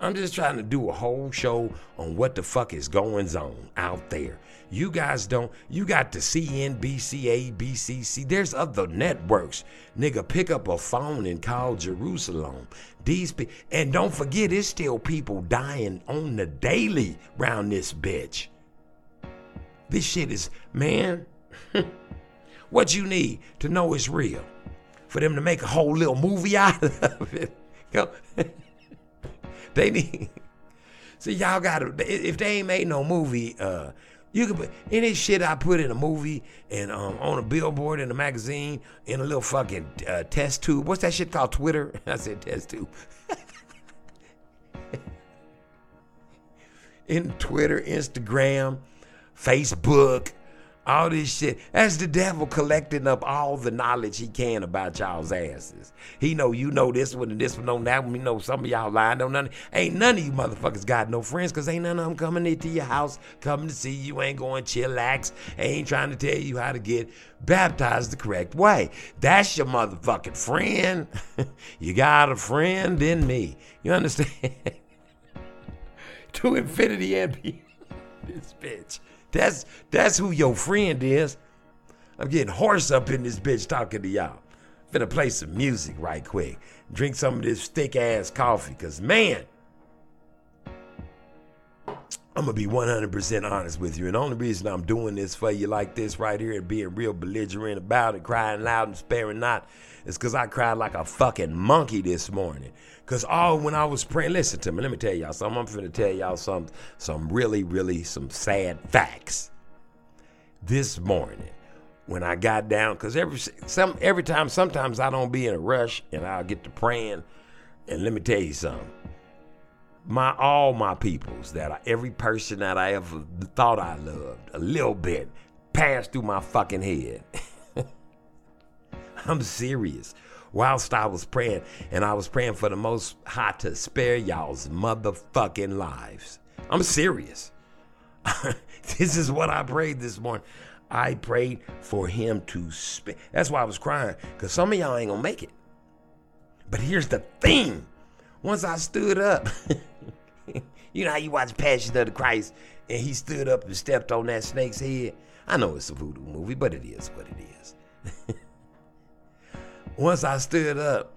I'm just trying to do a whole show on what the fuck is going on out there. You guys don't, you got the CNBC, ABCC, there's other networks. Nigga, pick up a phone and call Jerusalem. These pe- and don't forget, it's still people dying on the daily round this bitch. This shit is, man, [LAUGHS] what you need to know is real. For them to make a whole little movie [LAUGHS] out of it. [LAUGHS] They need. See, y'all gotta. If they ain't made no movie, uh, you can put any shit I put in a movie and um, on a billboard in a magazine in a little fucking uh, test tube. What's that shit called? Twitter. [LAUGHS] I said test tube. [LAUGHS] in Twitter, Instagram, Facebook, all this shit. That's the devil collecting up all the knowledge he can about y'all's asses. He know you know this one and this one know that one. You know some of y'all lying. Don't none. Ain't none of you motherfuckers got no friends because ain't none of them coming into your house, coming to see you. Ain't going chillax. Ain't trying to tell you how to get baptized the correct way. That's your motherfucking friend. [LAUGHS] you got a friend in me. You understand? [LAUGHS] to infinity and beyond. [LAUGHS] This bitch. That's that's who your friend is. I'm getting hoarse up in this bitch talking to y'all. Finna play some music right quick. Drink some of this thick ass coffee, cause man, I'm gonna be 100% honest with you. And the only reason I'm doing this for you like this right here and being real belligerent about it, crying loud and sparing not, is because I cried like a fucking monkey this morning. Because all when I was praying, listen to me, let me tell y'all something. I'm finna tell y'all some, some really, really, some sad facts. This morning, when I got down, because every some every time, sometimes I don't be in a rush and I'll get to praying. And let me tell you something my all my peoples that I, every person that I ever thought I loved a little bit passed through my fucking head. [LAUGHS] I'm serious. Whilst I was praying, and I was praying for the Most High to spare y'all's motherfucking lives. I'm serious. [LAUGHS] this is what I prayed this morning. I prayed for him to spare. That's why I was crying, because some of y'all ain't gonna make it. But here's the thing once I stood up, [LAUGHS] [LAUGHS] you know how you watch Passion of the Christ and he stood up and stepped on that snake's head? I know it's a voodoo movie, but it is what it is. [LAUGHS] Once I stood up,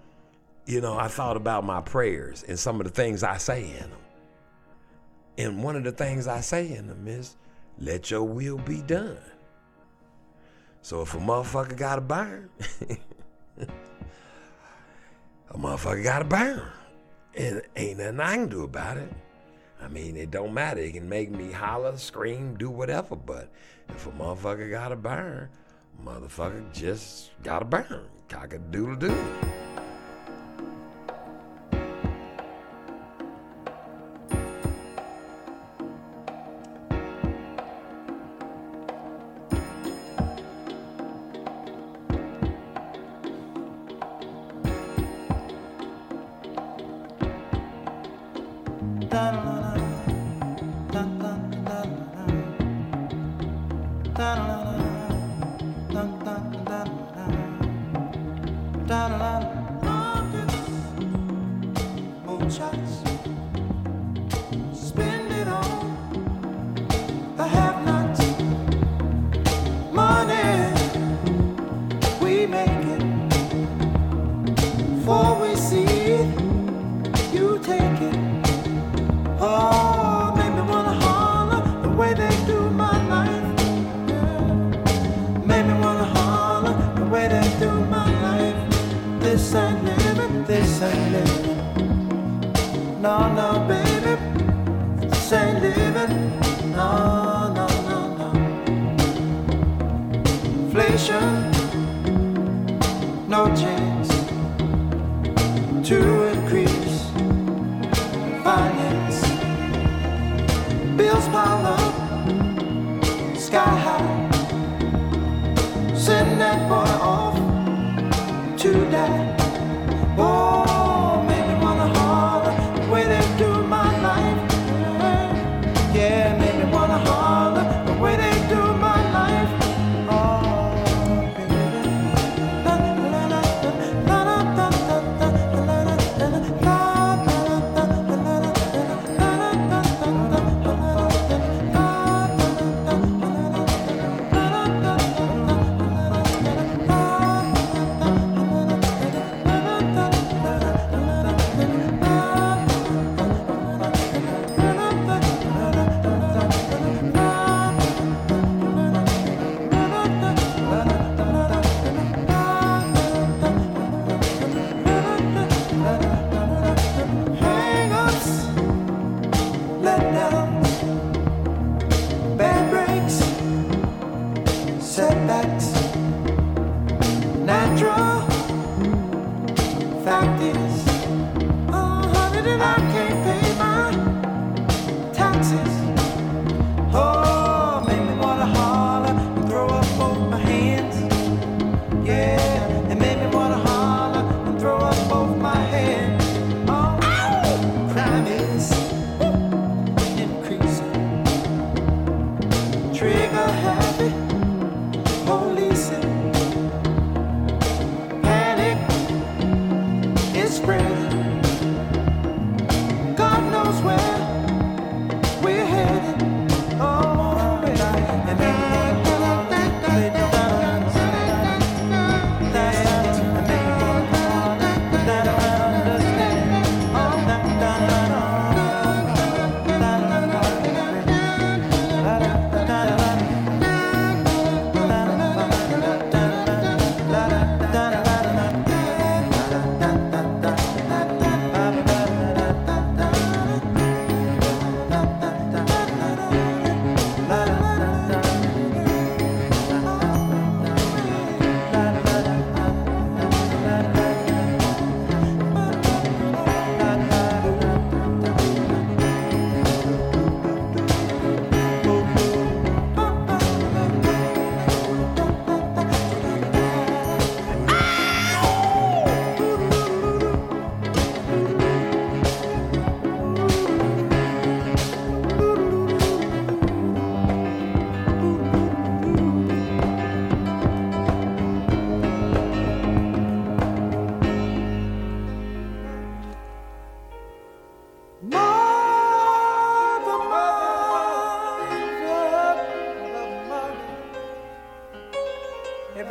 you know, I thought about my prayers and some of the things I say in them. And one of the things I say in them is, let your will be done. So if a motherfucker got to burn, [LAUGHS] a motherfucker got to burn. And ain't nothing I can do about it. I mean, it don't matter. It can make me holler, scream, do whatever. But if a motherfucker gotta burn, motherfucker just gotta burn. Cock a doodle doo.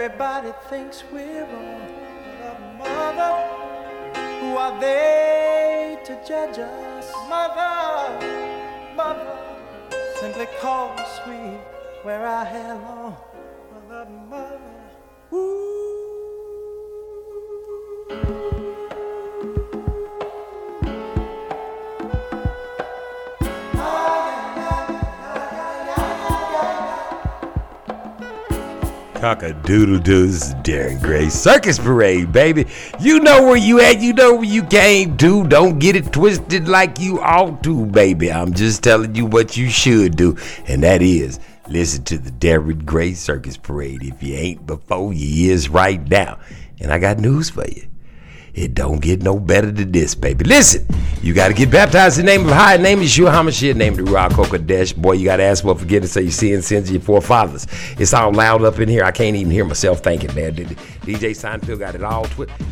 Everybody thinks we're Cock a doodle doos, Darren Gray Circus Parade, baby. You know where you at, you know where you came to. Don't get it twisted like you ought to, baby. I'm just telling you what you should do, and that is listen to the Darren Gray Circus Parade. If you ain't before, you is right now. And I got news for you. It don't get no better than this, baby. Listen, you got to get baptized in the name of high name of Yeshua HaMashiach, name the Ruach HaKodesh. Boy, you got to ask for forgiveness of your sins, sins of your forefathers. It's all loud up in here. I can't even hear myself thinking, man. DJ Seinfeld got it all twisted.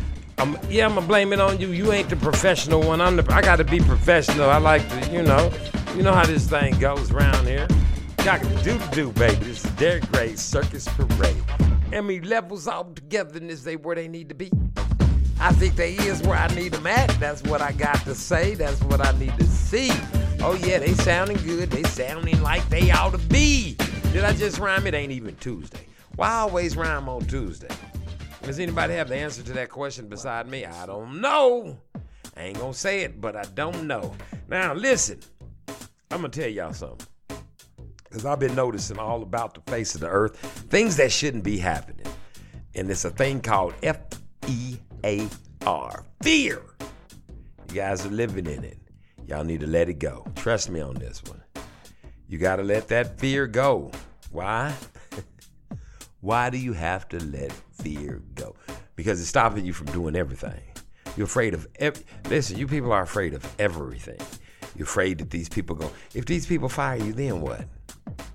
Yeah, I'm gonna blame it on you. You ain't the professional one. I'm the. I gotta be professional. I like to, you know, you know how this thing goes around here. Got do do, baby. This is Darren Gray Circus Parade. Emmy levels all together, is they where they need to be? I think they is where I need them at. That's what I got to say. That's what I need to see. Oh yeah, they sounding good. They sounding like they ought to be. Did I just rhyme? It ain't even Tuesday. Why I always rhyme on Tuesday? Does anybody have the answer to that question beside me? I don't know. I ain't gonna say it, but I don't know. Now listen, I'm gonna tell y'all something. Cause I've been noticing all about the face of the earth things that shouldn't be happening, and it's a thing called A R. Fear. You guys are living in it. Y'all need to let it go. Trust me on this one. You got to let that fear go. Why? [LAUGHS] Why do you have to let fear go? Because it's stopping you from doing everything. You're afraid of ev- listen. You people are afraid of everything. You're afraid that these people go. If these people fire you, then what?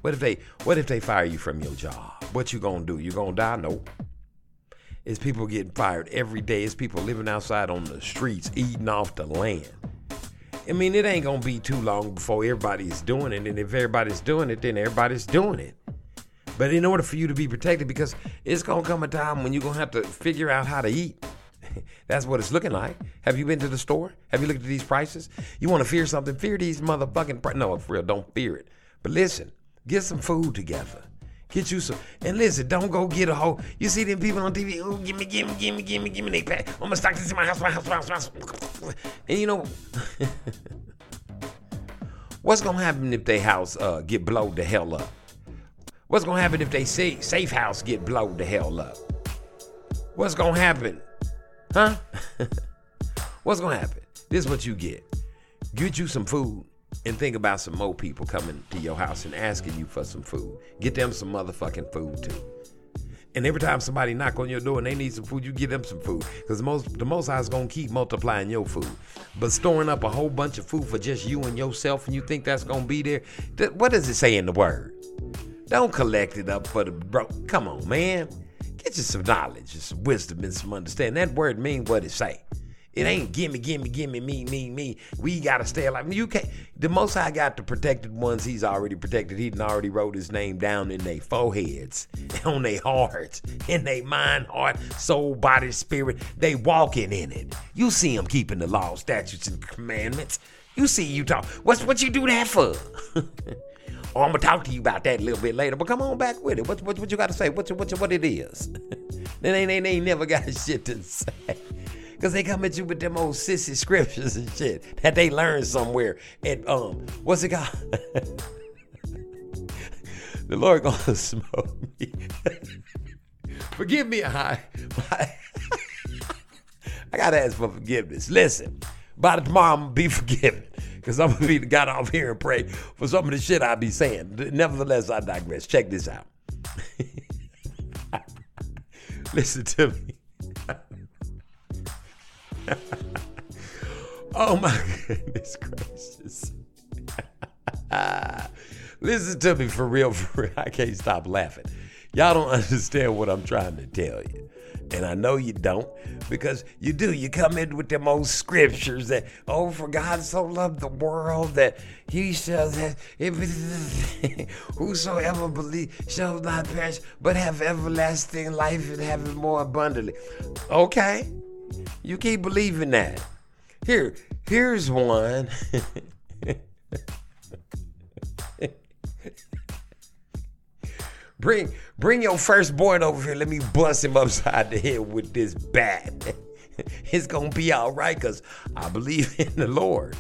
What if they? What if they fire you from your job? What you gonna do? You gonna die? Nope. It's people getting fired every day. It's people living outside on the streets, eating off the land. I mean, it ain't gonna be too long before everybody's doing it, and if everybody's doing it, then everybody's doing it. But in order for you to be protected, because it's gonna come a time when you're gonna have to figure out how to eat. [LAUGHS] That's what it's looking like. Have you been to the store? Have you looked at these prices? You want to fear something? Fear these motherfucking prices. No, for real, don't fear it. But listen, get some food together. Get you some, and listen, don't go get a whole. You see them people on TV, oh, give me, give me, give me, give me, give me, they pack. I'm gonna stock this in my house, my house, my house, my house. And you know, [LAUGHS] what's gonna happen if they house uh, get blowed the hell up? What's gonna happen if they say safe house get blowed the hell up? What's gonna happen? Huh? [LAUGHS] What's gonna happen? This is what you get. Get you some food and think about some more people coming to your house and asking you for some food. Get them some motherfucking food too. And every time somebody knock on your door and they need some food, you give them some food. Because the most the most High's gonna keep multiplying your food. But storing up a whole bunch of food for just you and yourself and you think that's gonna be there. th- what does it say in the word? Don't collect it up for the broke. Come on, man. Get you some knowledge, some wisdom, and some understanding. That word mean what it say. It ain't gimme, gimme, gimme, me, me, me. We gotta stay alive. You can't. The Most High got the protected ones. He's already protected. He already wrote his name down in their foreheads, [LAUGHS] on their hearts, in their mind, heart, soul, body, spirit. They walking in it. You see them keeping the law, statutes, and commandments. You see you talk. What's what you do that for? [LAUGHS] Oh, I'm gonna talk to you about that a little bit later, but come on back with it. What what, what you got to say? What what what it is? [LAUGHS] they ain't they, ain't never got shit to say. Cause they come at you with them old sissy scriptures and shit that they learned somewhere at um what's it called? [LAUGHS] the Lord gonna [LAUGHS] smoke me. [LAUGHS] Forgive me, I I gotta ask for forgiveness. Listen, by tomorrow I'm gonna be forgiven. Cause I'm gonna be got off here and pray for some of the shit I be saying. Nevertheless, I digress. Check this out. Listen to me. [LAUGHS] oh my goodness gracious. [LAUGHS] Listen to me for real, for real. I can't stop laughing. Y'all don't understand what I'm trying to tell you. And I know you don't, because you do. You come in with them old scriptures that, oh, for God so loved the world that he shall that [LAUGHS] whosoever believe shall not perish, but have everlasting life and have it more abundantly. Okay. You keep believing that. Here, here's one. [LAUGHS] Bring bring your firstborn over here. Let me bust him upside the head with this bat. [LAUGHS] it's gonna be all right because I believe in the Lord.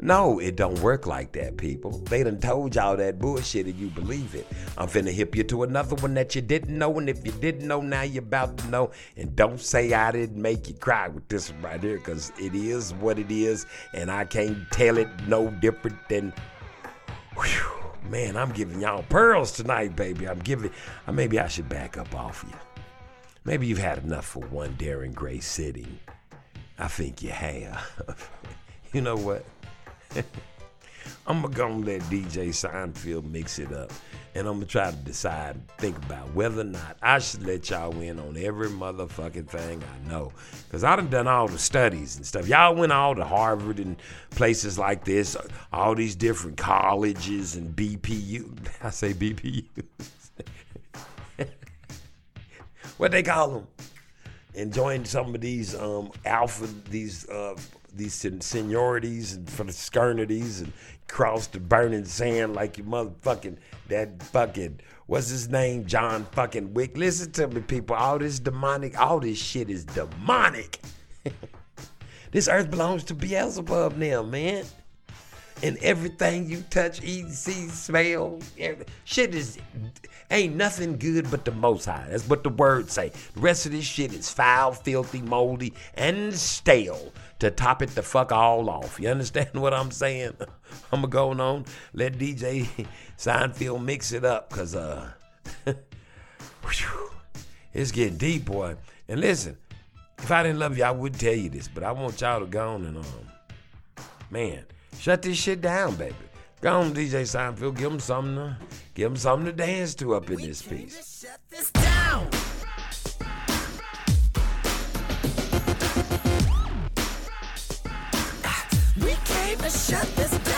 No, it don't work like that, people. They done told y'all that bullshit and you believe it. I'm finna hip you to another one that you didn't know, and if you didn't know, now you're about to know. And don't say I didn't make you cry with this one right here, because it is what it is, and I can't tell it no different than Whew, man, I'm giving y'all pearls tonight, baby. I'm giving. Uh, maybe I should back up off you. Maybe you've had enough for one Darren Gray sitting. I think you have. [LAUGHS] you know what? [LAUGHS] I'm gonna go let DJ Seinfeld mix it up, and I'm gonna try to decide, think about whether or not I should let y'all in on every motherfucking thing I know, cause I done done all the studies and stuff. Y'all went all to Harvard and places like this, all these different colleges and BPU. [LAUGHS] I say BPU. [LAUGHS] what they call them? And joined some of these um, alpha, these uh, these seniorities and fraternities and crossed the burning sand like you motherfucking that fucking what's his name John fucking Wick. Listen to me, people. All this demonic, all this shit is demonic. [LAUGHS] this earth belongs to Beelzebub now, man. and everything you touch, eat, see, smell, shit is ain't nothing good but the Most High. That's what the words say. The rest of this shit is foul, filthy, moldy, and stale. To top it the fuck all off. You understand [LAUGHS] what I'm saying? [LAUGHS] I'm gonna go on, let DJ [LAUGHS] Seinfeld mix it up, cause uh, it's getting deep, boy. And listen, if I didn't love you, I wouldn't tell you this, but I want y'all to go on and um, man, shut this shit down, baby. Go on, DJ Seinfeld, give them something to, give them something to dance to up in this piece. Shut this down.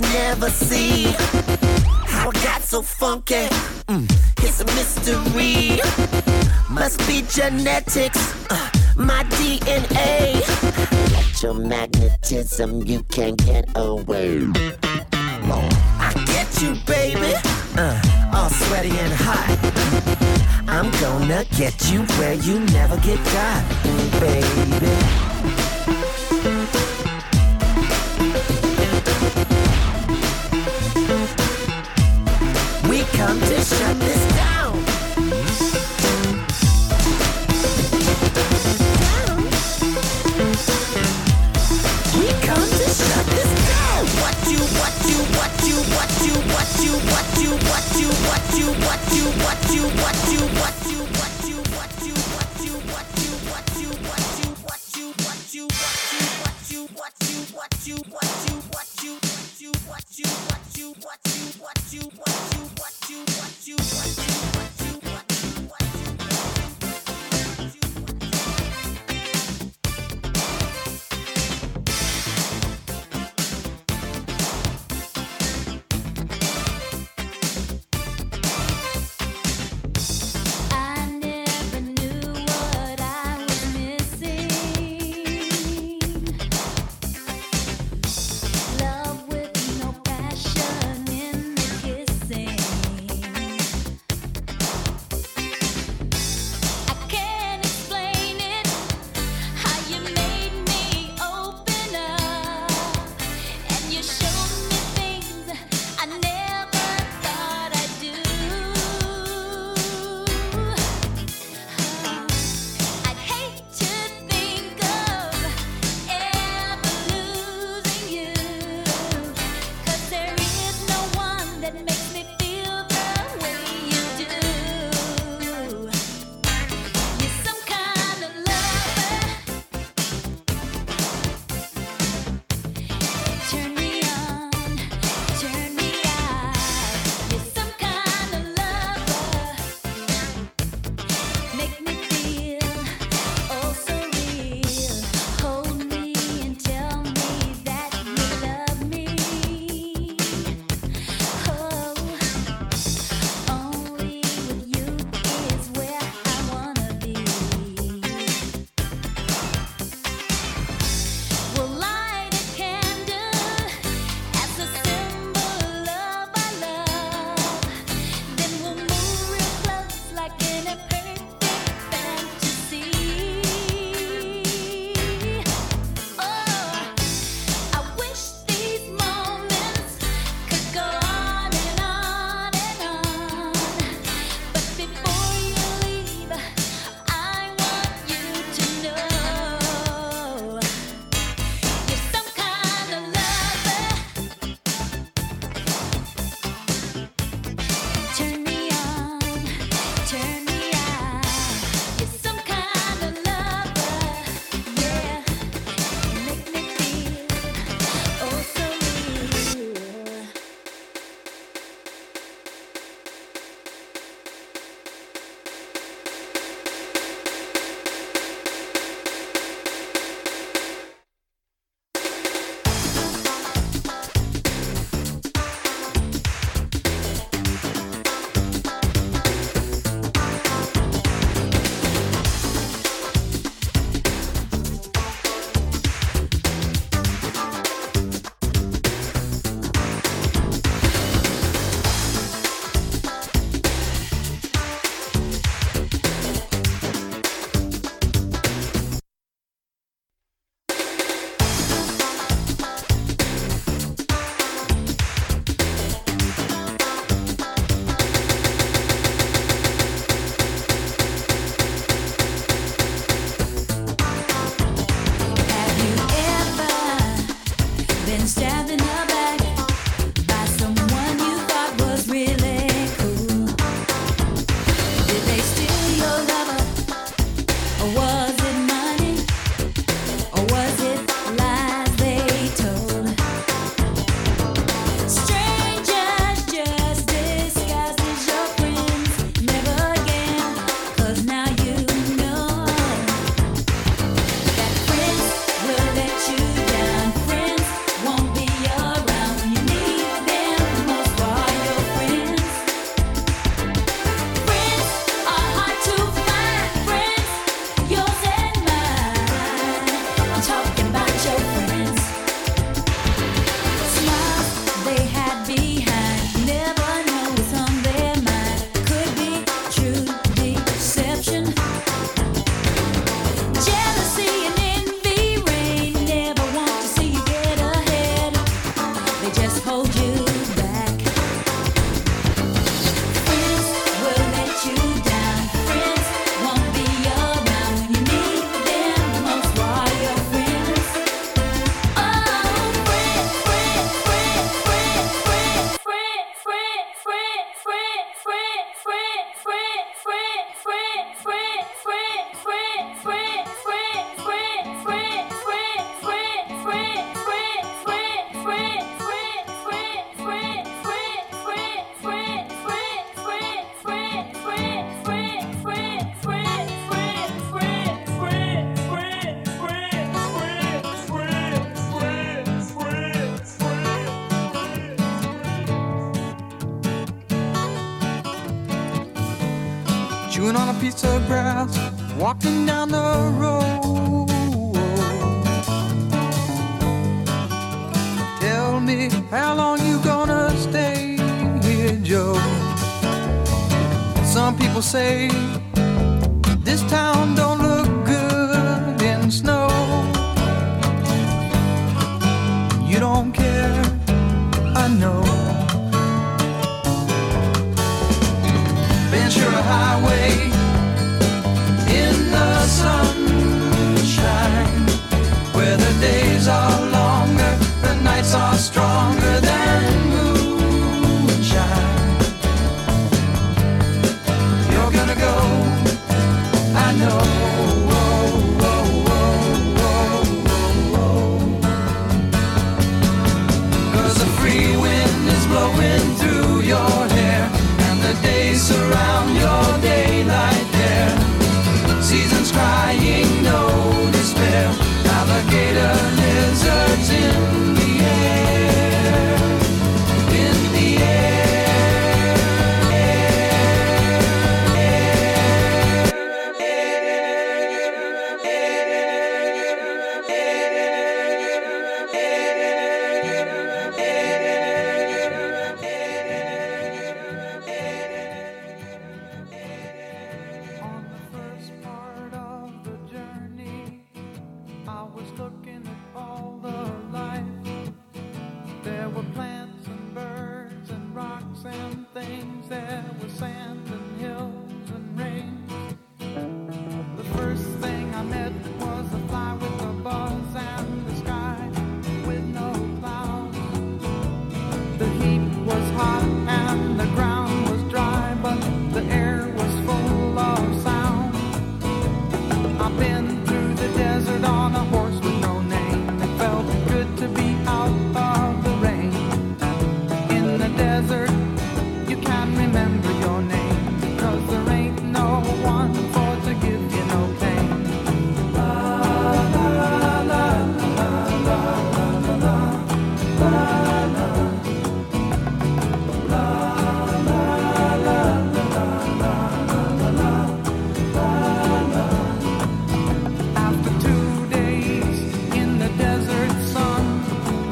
You never see how I got so funky. Mm, it's a mystery. Must be genetics, uh, my DNA. Electromagnetism, you can't get away. I get you, baby. Uh, all sweaty and hot. I'm gonna get you where you never get got, baby. Come to shut this down.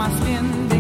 lost in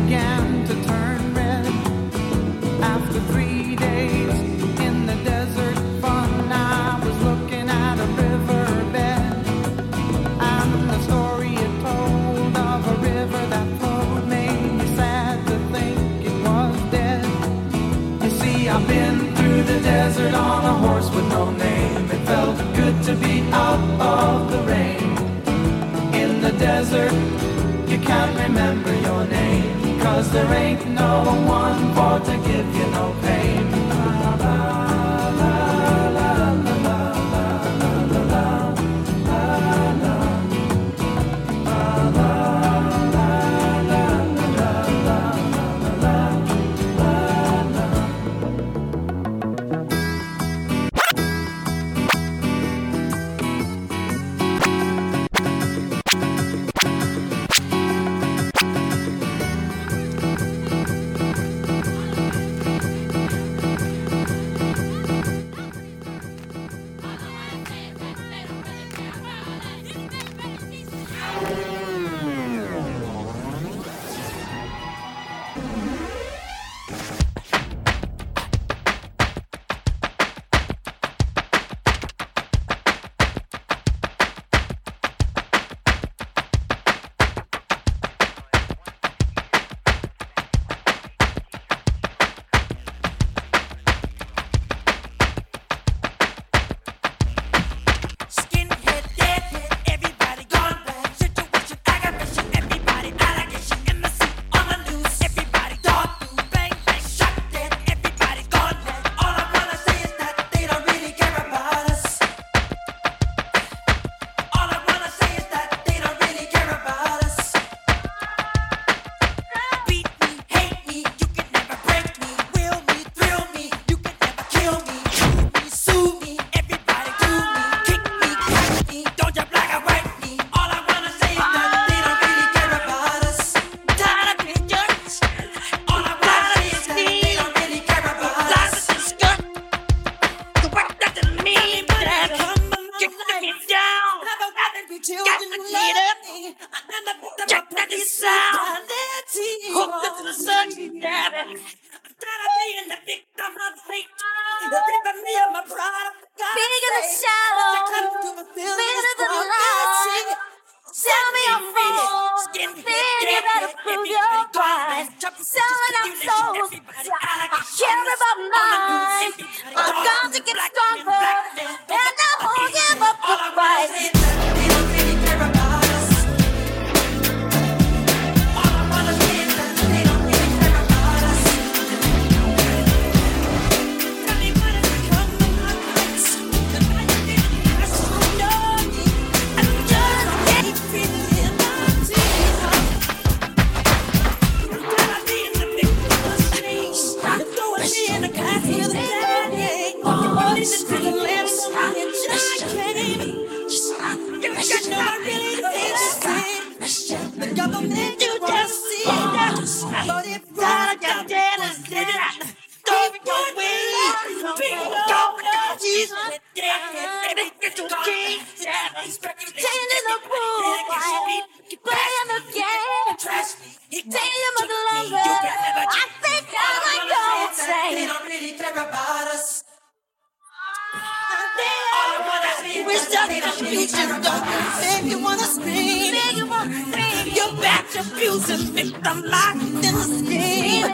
victim locked in the scheme.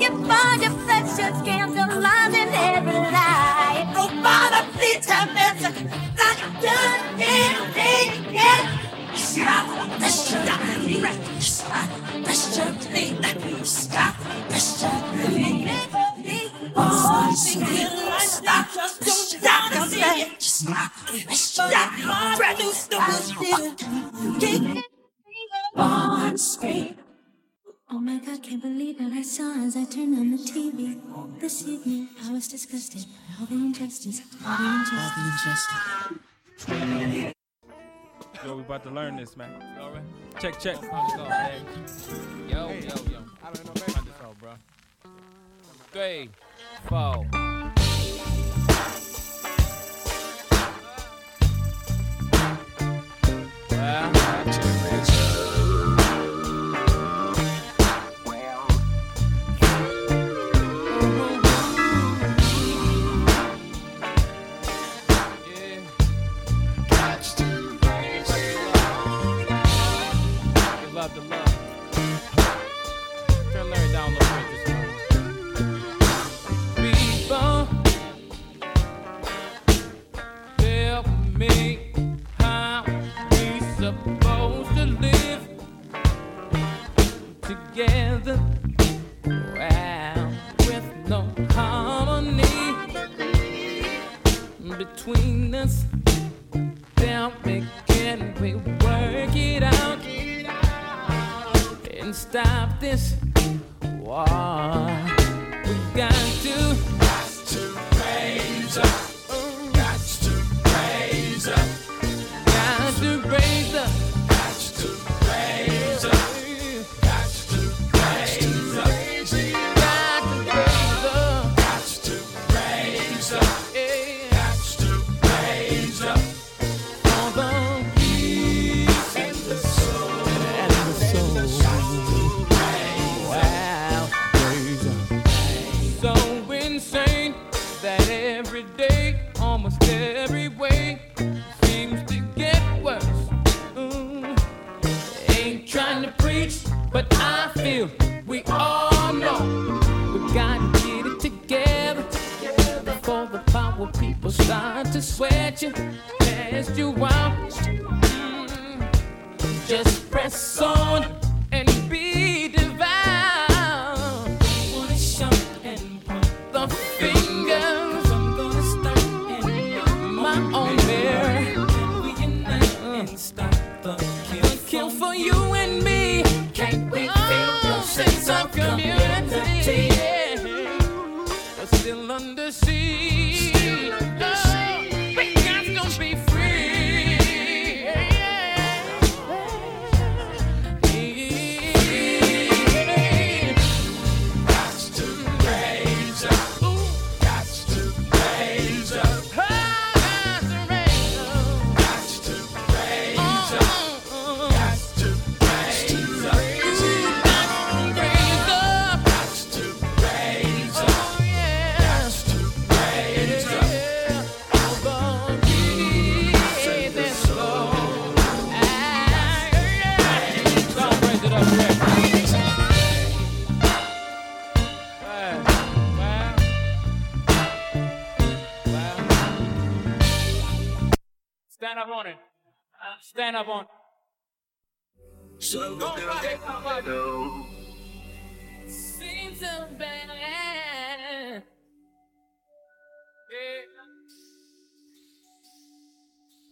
You find your precious scandalizing every lie. Oh, Father, please have mercy. Not done anything yet. Stop, stop, stop, stop, stop, stop, Oh, stop, just don't stop, don't say. Stop, stop, produce the Born scream. Oh my god, can't believe what I saw as I turned on the TV. This evening, I was disgusted by all the injustice, all the injustice. Yo, we about to learn this, man. All right? Check, check. Yo, yo, yo. I don't know, man. this bro. Three, four. Ah, well, stop this war? We got to, raise up, you,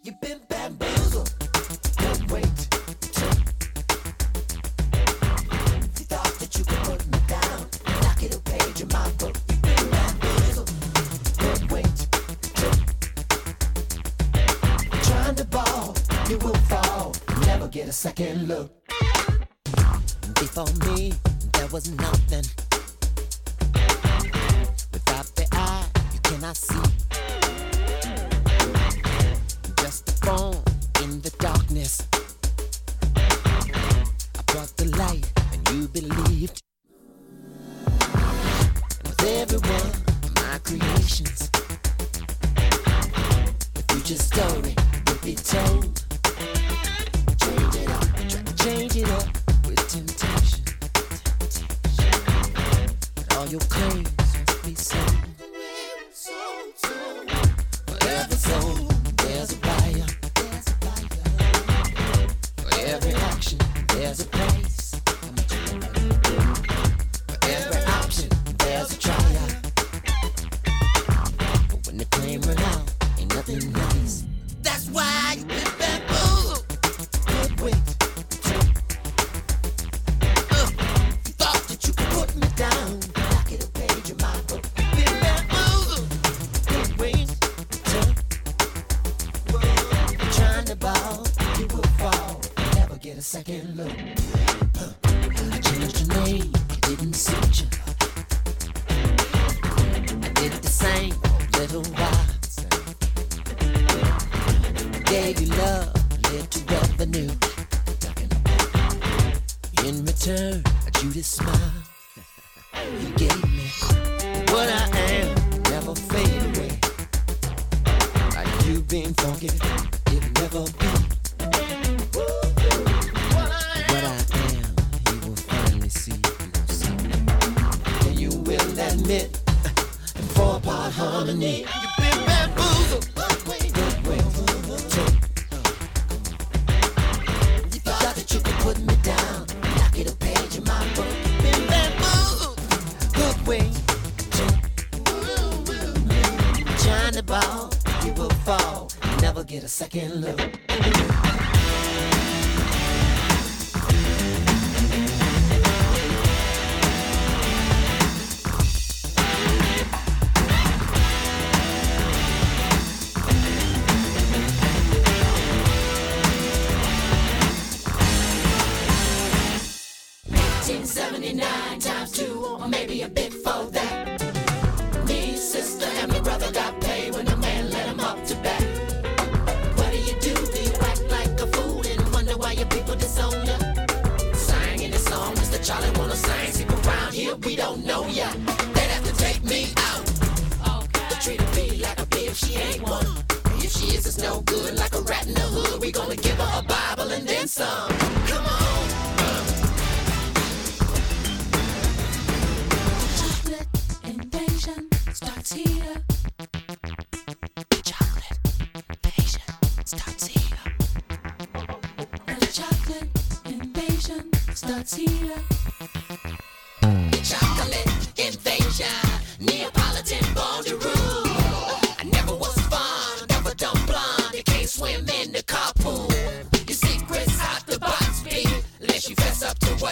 You've been bamboozled. Can't wait. To... You thought that you could put me down, knock it a page in my book. You've been bamboozled. Can't wait. To... Trying to ball, you will fall. Never get a second look for me, there was nothing. Without the eye, you cannot see.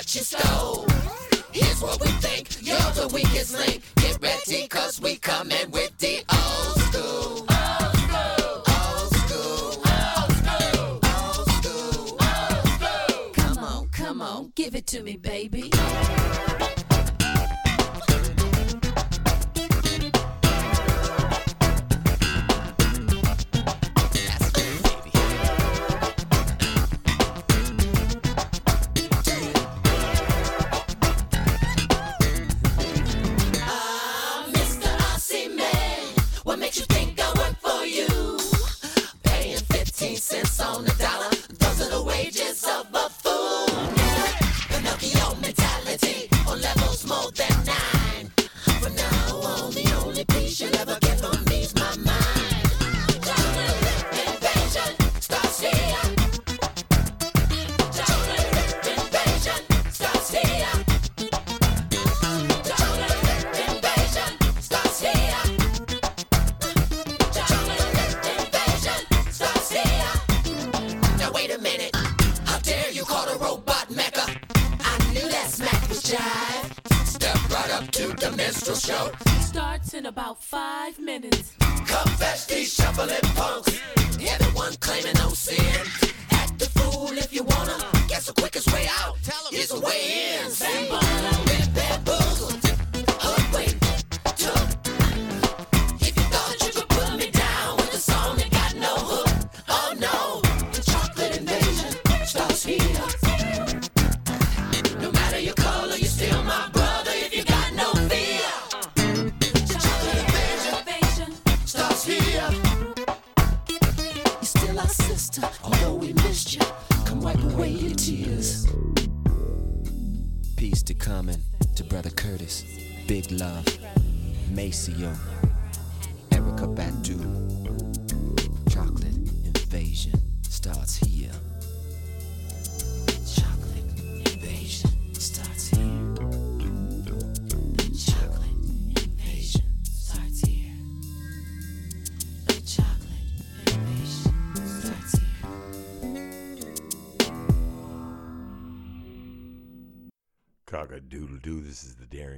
what you stole. Here's what we think, you're the weakest link. Get ready, cause we coming with the old school. Give it to me, baby.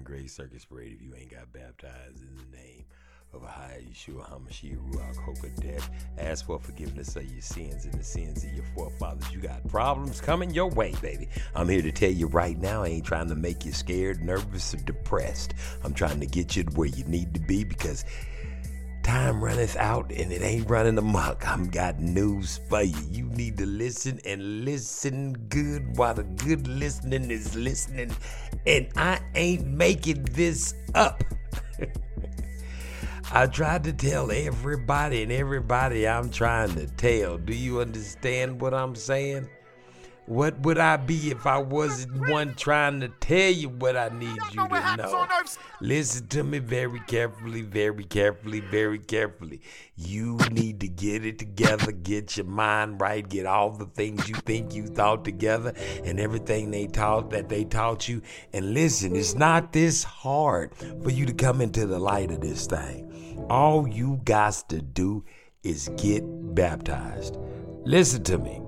The Circus Parade. If you ain't got baptized in the name of a high Yeshua HaMashiach Ruach HaKodesh, ask for forgiveness of your sins and the sins of your forefathers. You got problems coming your way, baby. I'm here to tell you right now, I ain't trying to make you scared, nervous, or depressed. I'm trying to get you to where you need to be because time runneth out and it ain't running amok. I'm got news for you. You need to listen and listen good while the good listening is listening. And I ain't making this up. [LAUGHS] I tried to tell everybody and everybody I'm trying to tell. Do you understand what I'm saying? What would I be if I wasn't one trying to tell you what I need you to know? Listen to me very carefully, very carefully, very carefully. You need to get it together, get your mind right, get all the things you think you thought together and everything they taught that they taught you. And listen, it's not this hard for you to come into the light of this thing. All you got to do is get baptized. Listen to me.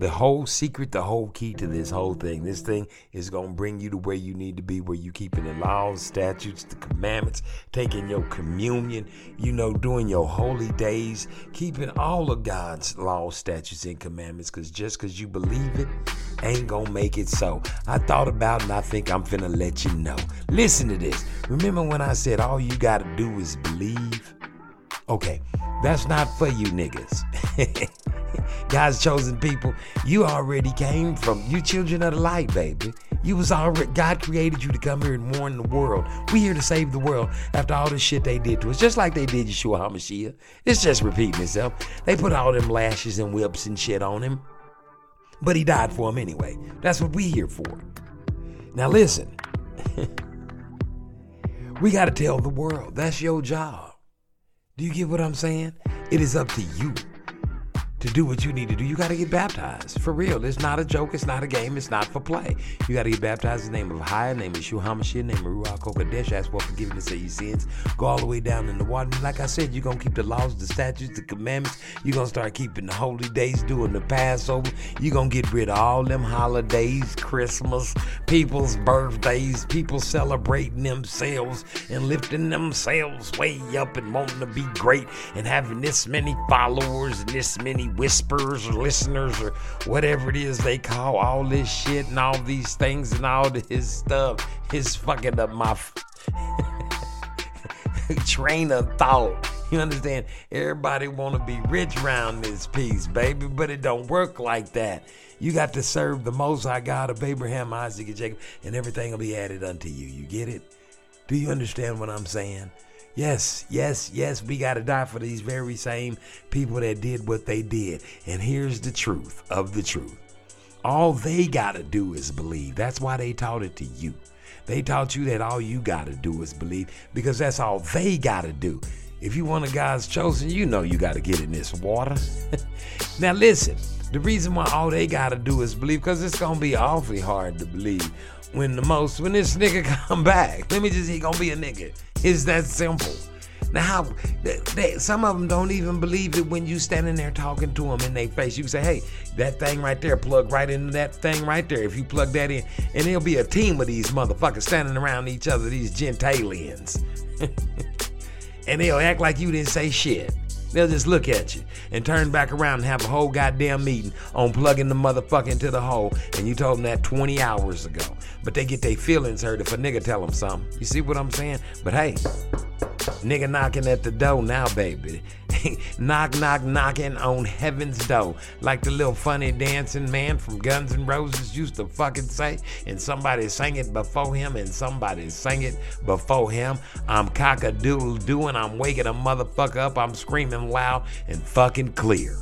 The whole secret, the whole key to this whole thing, this thing is going to bring you to where you need to be, where you keeping the laws, statutes, the commandments, taking your communion, you know, doing your holy days, keeping all of God's laws, statutes, and commandments, because just because you believe it ain't going to make it so. I thought about it and I think I'm finna let you know. Listen to this. Remember when I said all you got to do is believe? Okay, that's not for you niggas. [LAUGHS] [LAUGHS] God's chosen people, you already came from you children of the light, baby. You was already God created you to come here and warn the world. We here to save the world after all this shit they did to us, just like they did Yeshua HaMashiach. It's just repeating itself. They put all them lashes and whips and shit on him. But he died for him anyway. That's what we here for. Now listen. [LAUGHS] we gotta tell the world. That's your job. Do you get what I'm saying? It is up to you to do what you need to do. You got to get baptized. For real. It's not a joke. It's not a game. It's not for play. You got to get baptized in the name of High, name of Yeshua name of Ruach Kodesh. Ask for forgiveness of your sins. Go all the way down in the water. Like I said, you're going to keep the laws, the statutes, the commandments. You're going to start keeping the holy days, doing the Passover. You're going to get rid of all them holidays, Christmas, people's birthdays, people celebrating themselves and lifting themselves way up and wanting to be great and having this many followers and this many whisperers or listeners or whatever it is they call all this shit and all these things and all this stuff is fucking up my f- [LAUGHS] train of thought. You understand? Everybody want to be rich around this piece, baby, but it don't work like that. You got to serve the Most High God of Abraham, Isaac, and Jacob, and everything will be added unto you. You get it? Do you understand what I'm saying? Yes, yes, yes, we got to die for these very same people that did what they did. And here's the truth of the truth. All they got to do is believe. That's why they taught it to you. They taught you that all you got to do is believe because that's all they got to do. If you one of God's chosen, you know you got to get in this water. [LAUGHS] now listen, the reason why all they got to do is believe because it's going to be awfully hard to believe when the most when this nigga [LAUGHS] come back. Let me just he gonna be a nigga. It's that simple. Now, they, they- some of them don't even believe it when you standing there talking to them in their face. You say, "Hey, that thing right there, plug right into that thing right there." If you plug that in, and there'll be a team of these motherfuckers standing around each other, these gentalians, [LAUGHS] and they'll act like you didn't say shit. They'll just look at you and turn back around and have a whole goddamn meeting on plugging the motherfucker into the hole, and you told them that 20 hours ago. But they get their feelings hurt if a nigga tell them something. You see what I'm saying? But hey, nigga knocking at the door now, baby. [LAUGHS] knock, knock, knocking on heaven's door. Like the little funny dancing man from Guns N' Roses used to fucking say. And somebody sang it before him, and somebody sang it before him. I'm cock a doodle doing, I'm waking a motherfucker up, I'm screaming loud and fucking clear.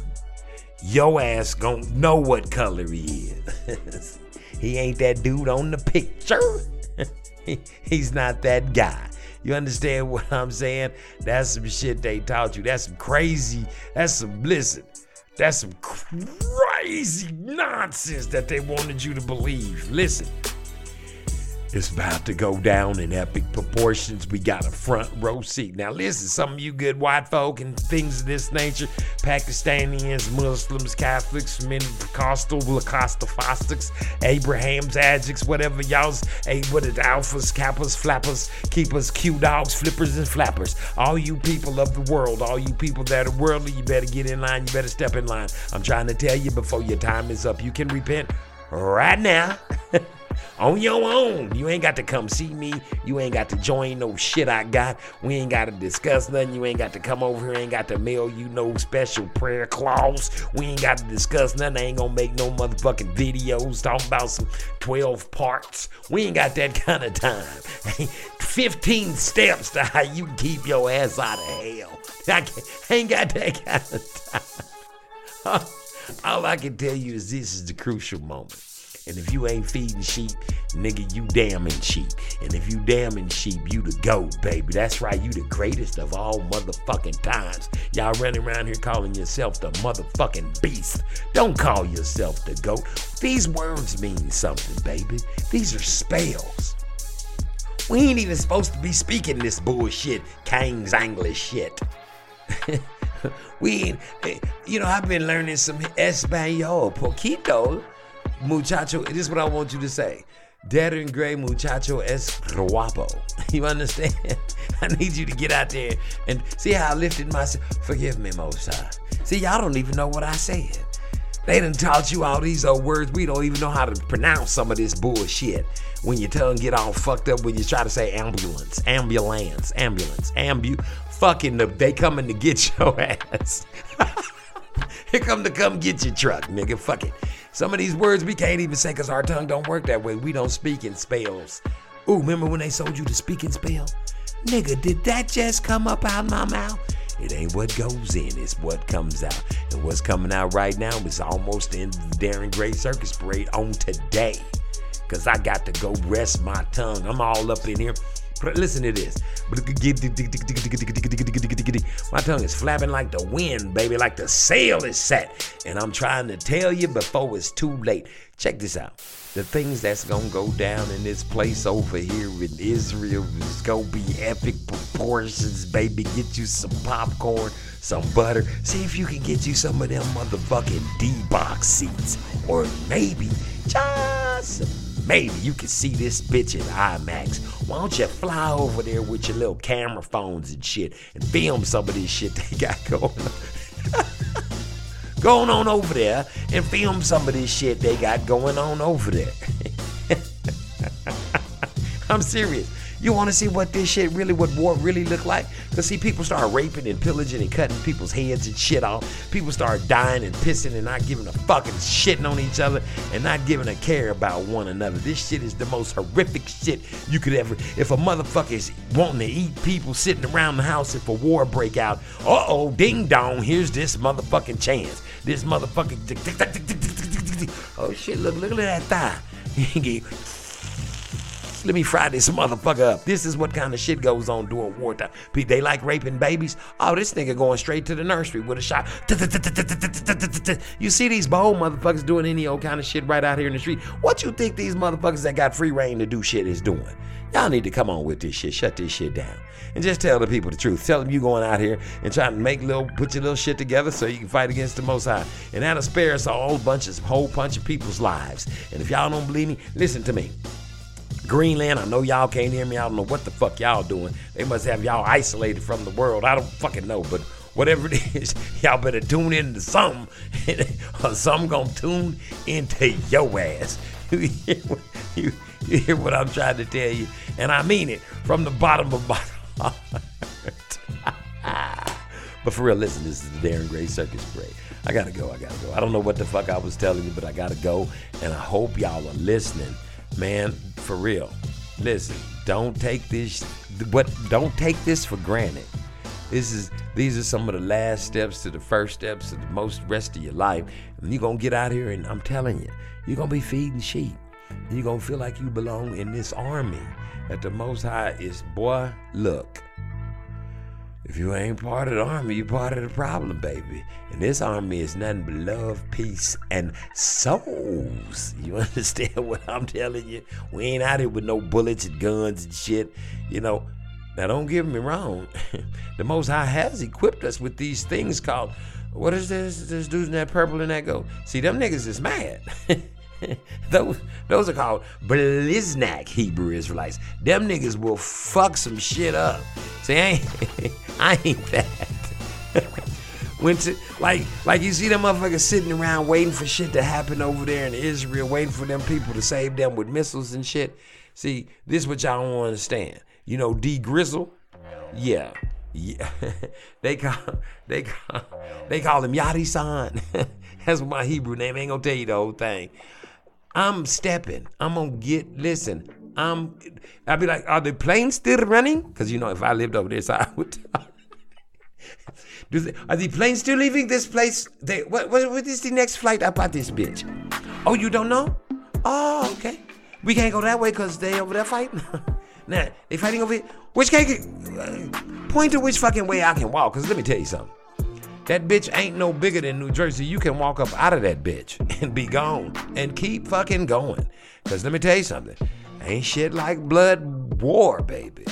Yo ass gon' know what color he is. [LAUGHS] he ain't that dude on the picture. He- [LAUGHS] He's not that guy. You understand what [LAUGHS] I'm saying? That's some shit they taught you. That's some crazy. That's some listen. That's some crazy nonsense that they wanted you to believe. Listen. It's about to go down in epic proportions. We got a front row seat. Now, listen, some of you good white folk and things of this nature Pakistanians, Muslims, Catholics, men, Pentecostal, Lacostophonics, Abraham's, Adjects, whatever y'all's, hey, what is alphas, kappas, flappers, keepers, Q dogs, flippers, and flappers. All you people of the world, all you people that are worldly, you better get in line, you better step in line. I'm trying to tell you before your time is up, you can repent right now. [LAUGHS] on your own. You ain't got to come see me. You ain't got to join no shit I got. We ain't got to discuss nothing. You ain't got to come over here. Ain't got to mail you no special prayer clause. We ain't got to discuss nothing. I ain't gonna make no motherfucking videos talking about some 12 parts. We ain't got that [LAUGHS] kind of time. [LAUGHS] 15 steps to how you keep your ass out of hell. [LAUGHS] I, ain't got that kind of time. All I can tell you is this is the crucial moment. And if you ain't feeding sheep, nigga, you damning sheep. And if you damning sheep, you the goat, baby. That's right, you the greatest of all motherfucking times. Y'all running around here calling yourself the motherfucking beast. Don't call yourself the goat. These words mean something, baby. These are spells. We ain't even supposed to be speaking this bullshit, Kang's English shit. [LAUGHS] we ain't, eh, you know, I've been learning some Espanol, poquito. Muchacho, this is what I want you to say. And gray muchacho es guapo. [LAUGHS] You understand? [LAUGHS] I need you to get out there and see how I lifted myself. Forgive me, Most High. See, y'all don't even know what I said. They done taught you all these old words. We don't even know how to pronounce some of this bullshit. When your tongue get all fucked up when you try to say ambulance, ambulance, ambulance, ambu. Fucking the, they coming to get [LAUGHS] your ass. [LAUGHS] Here come to come get your truck, nigga. Fuck it. Some of these words we can't even say because our tongue don't work that way. We don't speak in spells. Ooh, remember when they sold you the speaking spell? Nigga, did that just come up out of my mouth? It ain't what goes in, it's what comes out. And what's coming out right now is almost the of the Darren Gray Circus Parade on today. Cause I got to go rest my tongue. I'm all up in here. Listen to this. My tongue is flapping like the wind, baby, like the sail is set. And I'm trying to tell you before it's too late. Check this out. The things that's gonna go down in this place over here in Israel is gonna be epic proportions, baby. Get you some popcorn, some butter. See if you can get you some of them motherfucking D-box seats. Or maybe, just maybe you can see this bitch in IMAX. Why don't you fly over there with your little camera phones and shit and film some of this shit [LAUGHS] they got going on? [LAUGHS] going on over there and film some of this shit they got going on over there. [LAUGHS] I'm serious. You want to see what this shit really, what war really look like? Cause see, people start raping and pillaging and cutting people's heads and shit off. People start dying and pissing and not giving a fucking shitting on each other and not giving a care about one another. This shit is the most horrific shit you could ever. If a motherfucker is wanting to eat people sitting around the house, if a war break out, uh oh, ding dong, here's this motherfucking chance. This motherfucking. Oh shit! Look, look at that thigh. [LAUGHS] Let me fry this motherfucker up. This is what kind of shit goes on during wartime. They like raping babies. Oh, this nigga going straight to the nursery with a shot. You see these bold motherfuckers doing any old kind of shit right out here in the street. What you think these motherfuckers that got free reign to do shit is doing? Y'all need to come on with this shit. Shut this shit down. And just tell the people the truth. Tell them you going out here and trying to make little, put your little shit together so you can fight against the Most High. And that'll spare us a whole bunch of, whole bunch of people's lives. And if y'all don't believe me, listen to me. Greenland, I know y'all can't hear me. I don't know what the fuck y'all doing. They must have y'all isolated from the world. I don't fucking know, but whatever it [LAUGHS] is, y'all better tune into something, [LAUGHS] or something gonna tune into your ass. [LAUGHS] You hear, what, you, you hear what I'm trying to tell you, and I mean it from the bottom of my heart. but for real, listen, this is the Darren Gray Circus Parade. I gotta go. I gotta go. I don't know what the fuck I was telling you, but I gotta go, and I hope y'all are listening, man. For real, listen. Don't take this. What? Don't take this for granted. This is these are some of the last steps to the first steps of the most rest of your life. And you're gonna get out here and I'm telling you, you're gonna be feeding sheep. And you're gonna feel like you belong in this army that the most high is boy, look. If you ain't part of the army, you part of the problem, baby. And this army is nothing but love, peace, and souls. [LAUGHS] You understand what I'm telling you? We ain't out here with no bullets and guns and shit. You know, now, don't get me wrong. [LAUGHS] the Most High has equipped us with these things called, what is this? This dude's in that purple and that gold. See, them niggas is mad. [LAUGHS] [LAUGHS] those, those are called Bliznak Hebrew Israelites. Them niggas will fuck some shit up. See, I ain't, [LAUGHS] I ain't that. [LAUGHS] when to, like, like you see them motherfuckers sitting around waiting for shit to happen over there in Israel, waiting for them people to save them with missiles and shit. See, this what y'all don't understand. You know, D Grizzle, yeah, yeah. they call they call they call him Yadi San. That's my Hebrew name. I ain't gonna tell you the whole thing. I'm stepping. I'm gonna get. Listen, I'm. I'll be like, are the planes still running? Because you know, if I lived over there, so I would. [LAUGHS] They, are the planes still leaving this place? They what, what what is the next flight at this bitch? Oh, you don't know? Oh, okay. We can't go that way because they over there fighting. [LAUGHS] now they fighting over here. Which can uh, point to which fucking way I can walk? Cause let me tell you something. That bitch ain't no bigger than New Jersey. You can walk up out of that bitch [LAUGHS] and be gone and keep fucking going. Cause let me tell you something. Ain't shit like blood war, baby.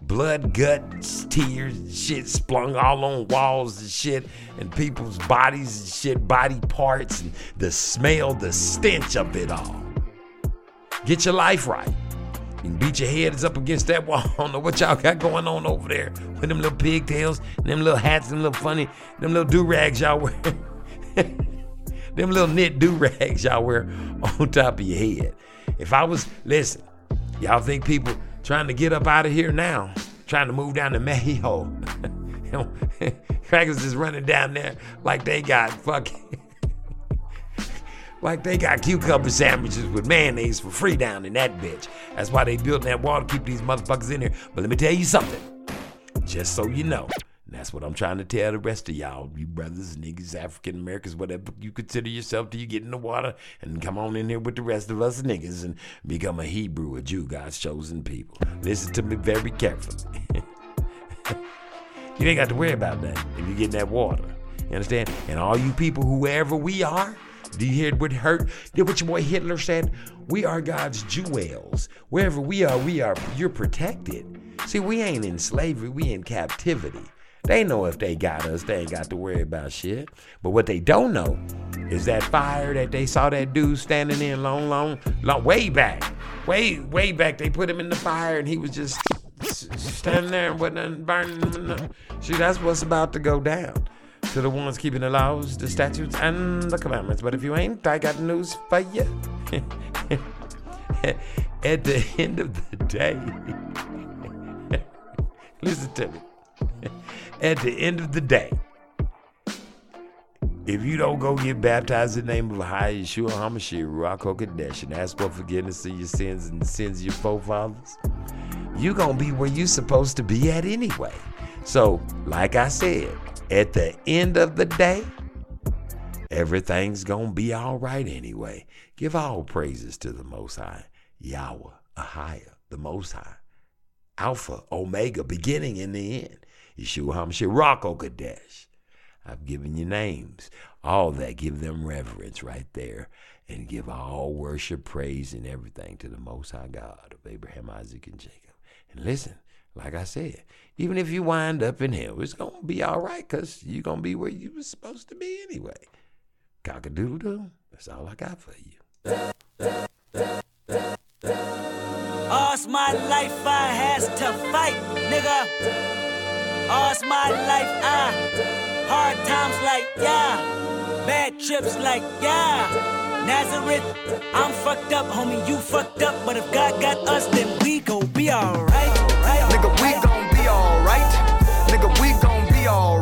Blood, guts, tears, shit splung all on walls and shit, and people's bodies and shit, body parts, and the smell, the stench of it all. Get your life right. Can beat your heads up against that wall. [LAUGHS] I don't know what y'all got going on over there with them little pigtails, them little hats, them little funny, them little do rags y'all wear. [LAUGHS] them little knit do rags y'all wear [LAUGHS] on top of your head. If I was, listen, y'all think people trying to get up out of here now, trying to move down to Mexico. Crackers is running down there like they got fucking. Like they got cucumber sandwiches with mayonnaise for free down in that bitch. That's why they built that wall to keep these motherfuckers in here. But let me tell you something. Just so you know. That's what I'm trying to tell the rest of y'all, you brothers, niggas, African Americans, whatever you consider yourself till you get in the water and come on in here with the rest of us niggas and become a Hebrew, a Jew, God's chosen people. Listen to me very carefully. [LAUGHS] you ain't got to worry about that if you get in that water. You understand? And all you people, whoever we are, do you hear what hurt? Did what your boy Hitler said? We are God's jewels. Wherever we are, we are. You're protected. See, we ain't in slavery. We in captivity. They know if they got us, they ain't got to worry about shit. But what they don't know is that fire that they saw that dude standing in long, long, long, way back, way, way back. They put him in the fire and he was just standing there and wasn't burning. See, that's what's about to go down to the ones keeping the laws, the statutes, and the commandments. But if you ain't, I got news for you. [LAUGHS] At the end of the day, [LAUGHS] listen to me. [LAUGHS] At the end of the day, if you don't go get baptized in the name of High Yeshua HaMashiach, Ruach and ask for forgiveness of your sins and the sins of your forefathers, you gonna be where you supposed to be at anyway. So, like I said, at the end of the day, everything's gonna be all right anyway. Give all praises to the Most High, Yahweh, Ahia, the Most High, Alpha, Omega, beginning and the end. Yeshua HaMashiach, Kadesh. I've given you names. All that, give them reverence right there. And give all worship, praise, and everything to the Most High God of Abraham, Isaac, and Jacob. And listen, like I said, even if you wind up in hell, it's going to be all right because you're going to be where you were supposed to be anyway. Cock-a-doodle doo. That's all I got for you. All's my life I has to fight, nigga. All's my life I hard times like yeah, bad trips like yeah. Nazareth, I'm fucked up, homie, you fucked up. But if God got us, then we gon' be alright. Nigga, we gon' be alright.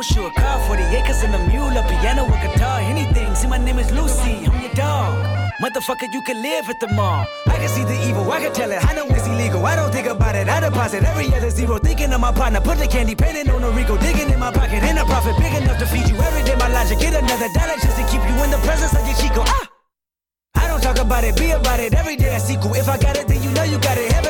Want? A car, 40 acres and a mule, a piano, a guitar, anything. See, my name is Lucy, I'm your dog. Motherfucker, you can live at the mall. I can see the evil, I can tell it. I know it's illegal. I don't think about it. I deposit every other zero. Thinking of my partner, put the candy painting on a Rico. Digging in my pocket, in a profit big enough to feed you every day. My logic, get another dollar just to keep you in the presence of your Chico. Ah! I don't talk about it, be about it. Every day I see sequel. If I got it, then you know you got it. Heaven,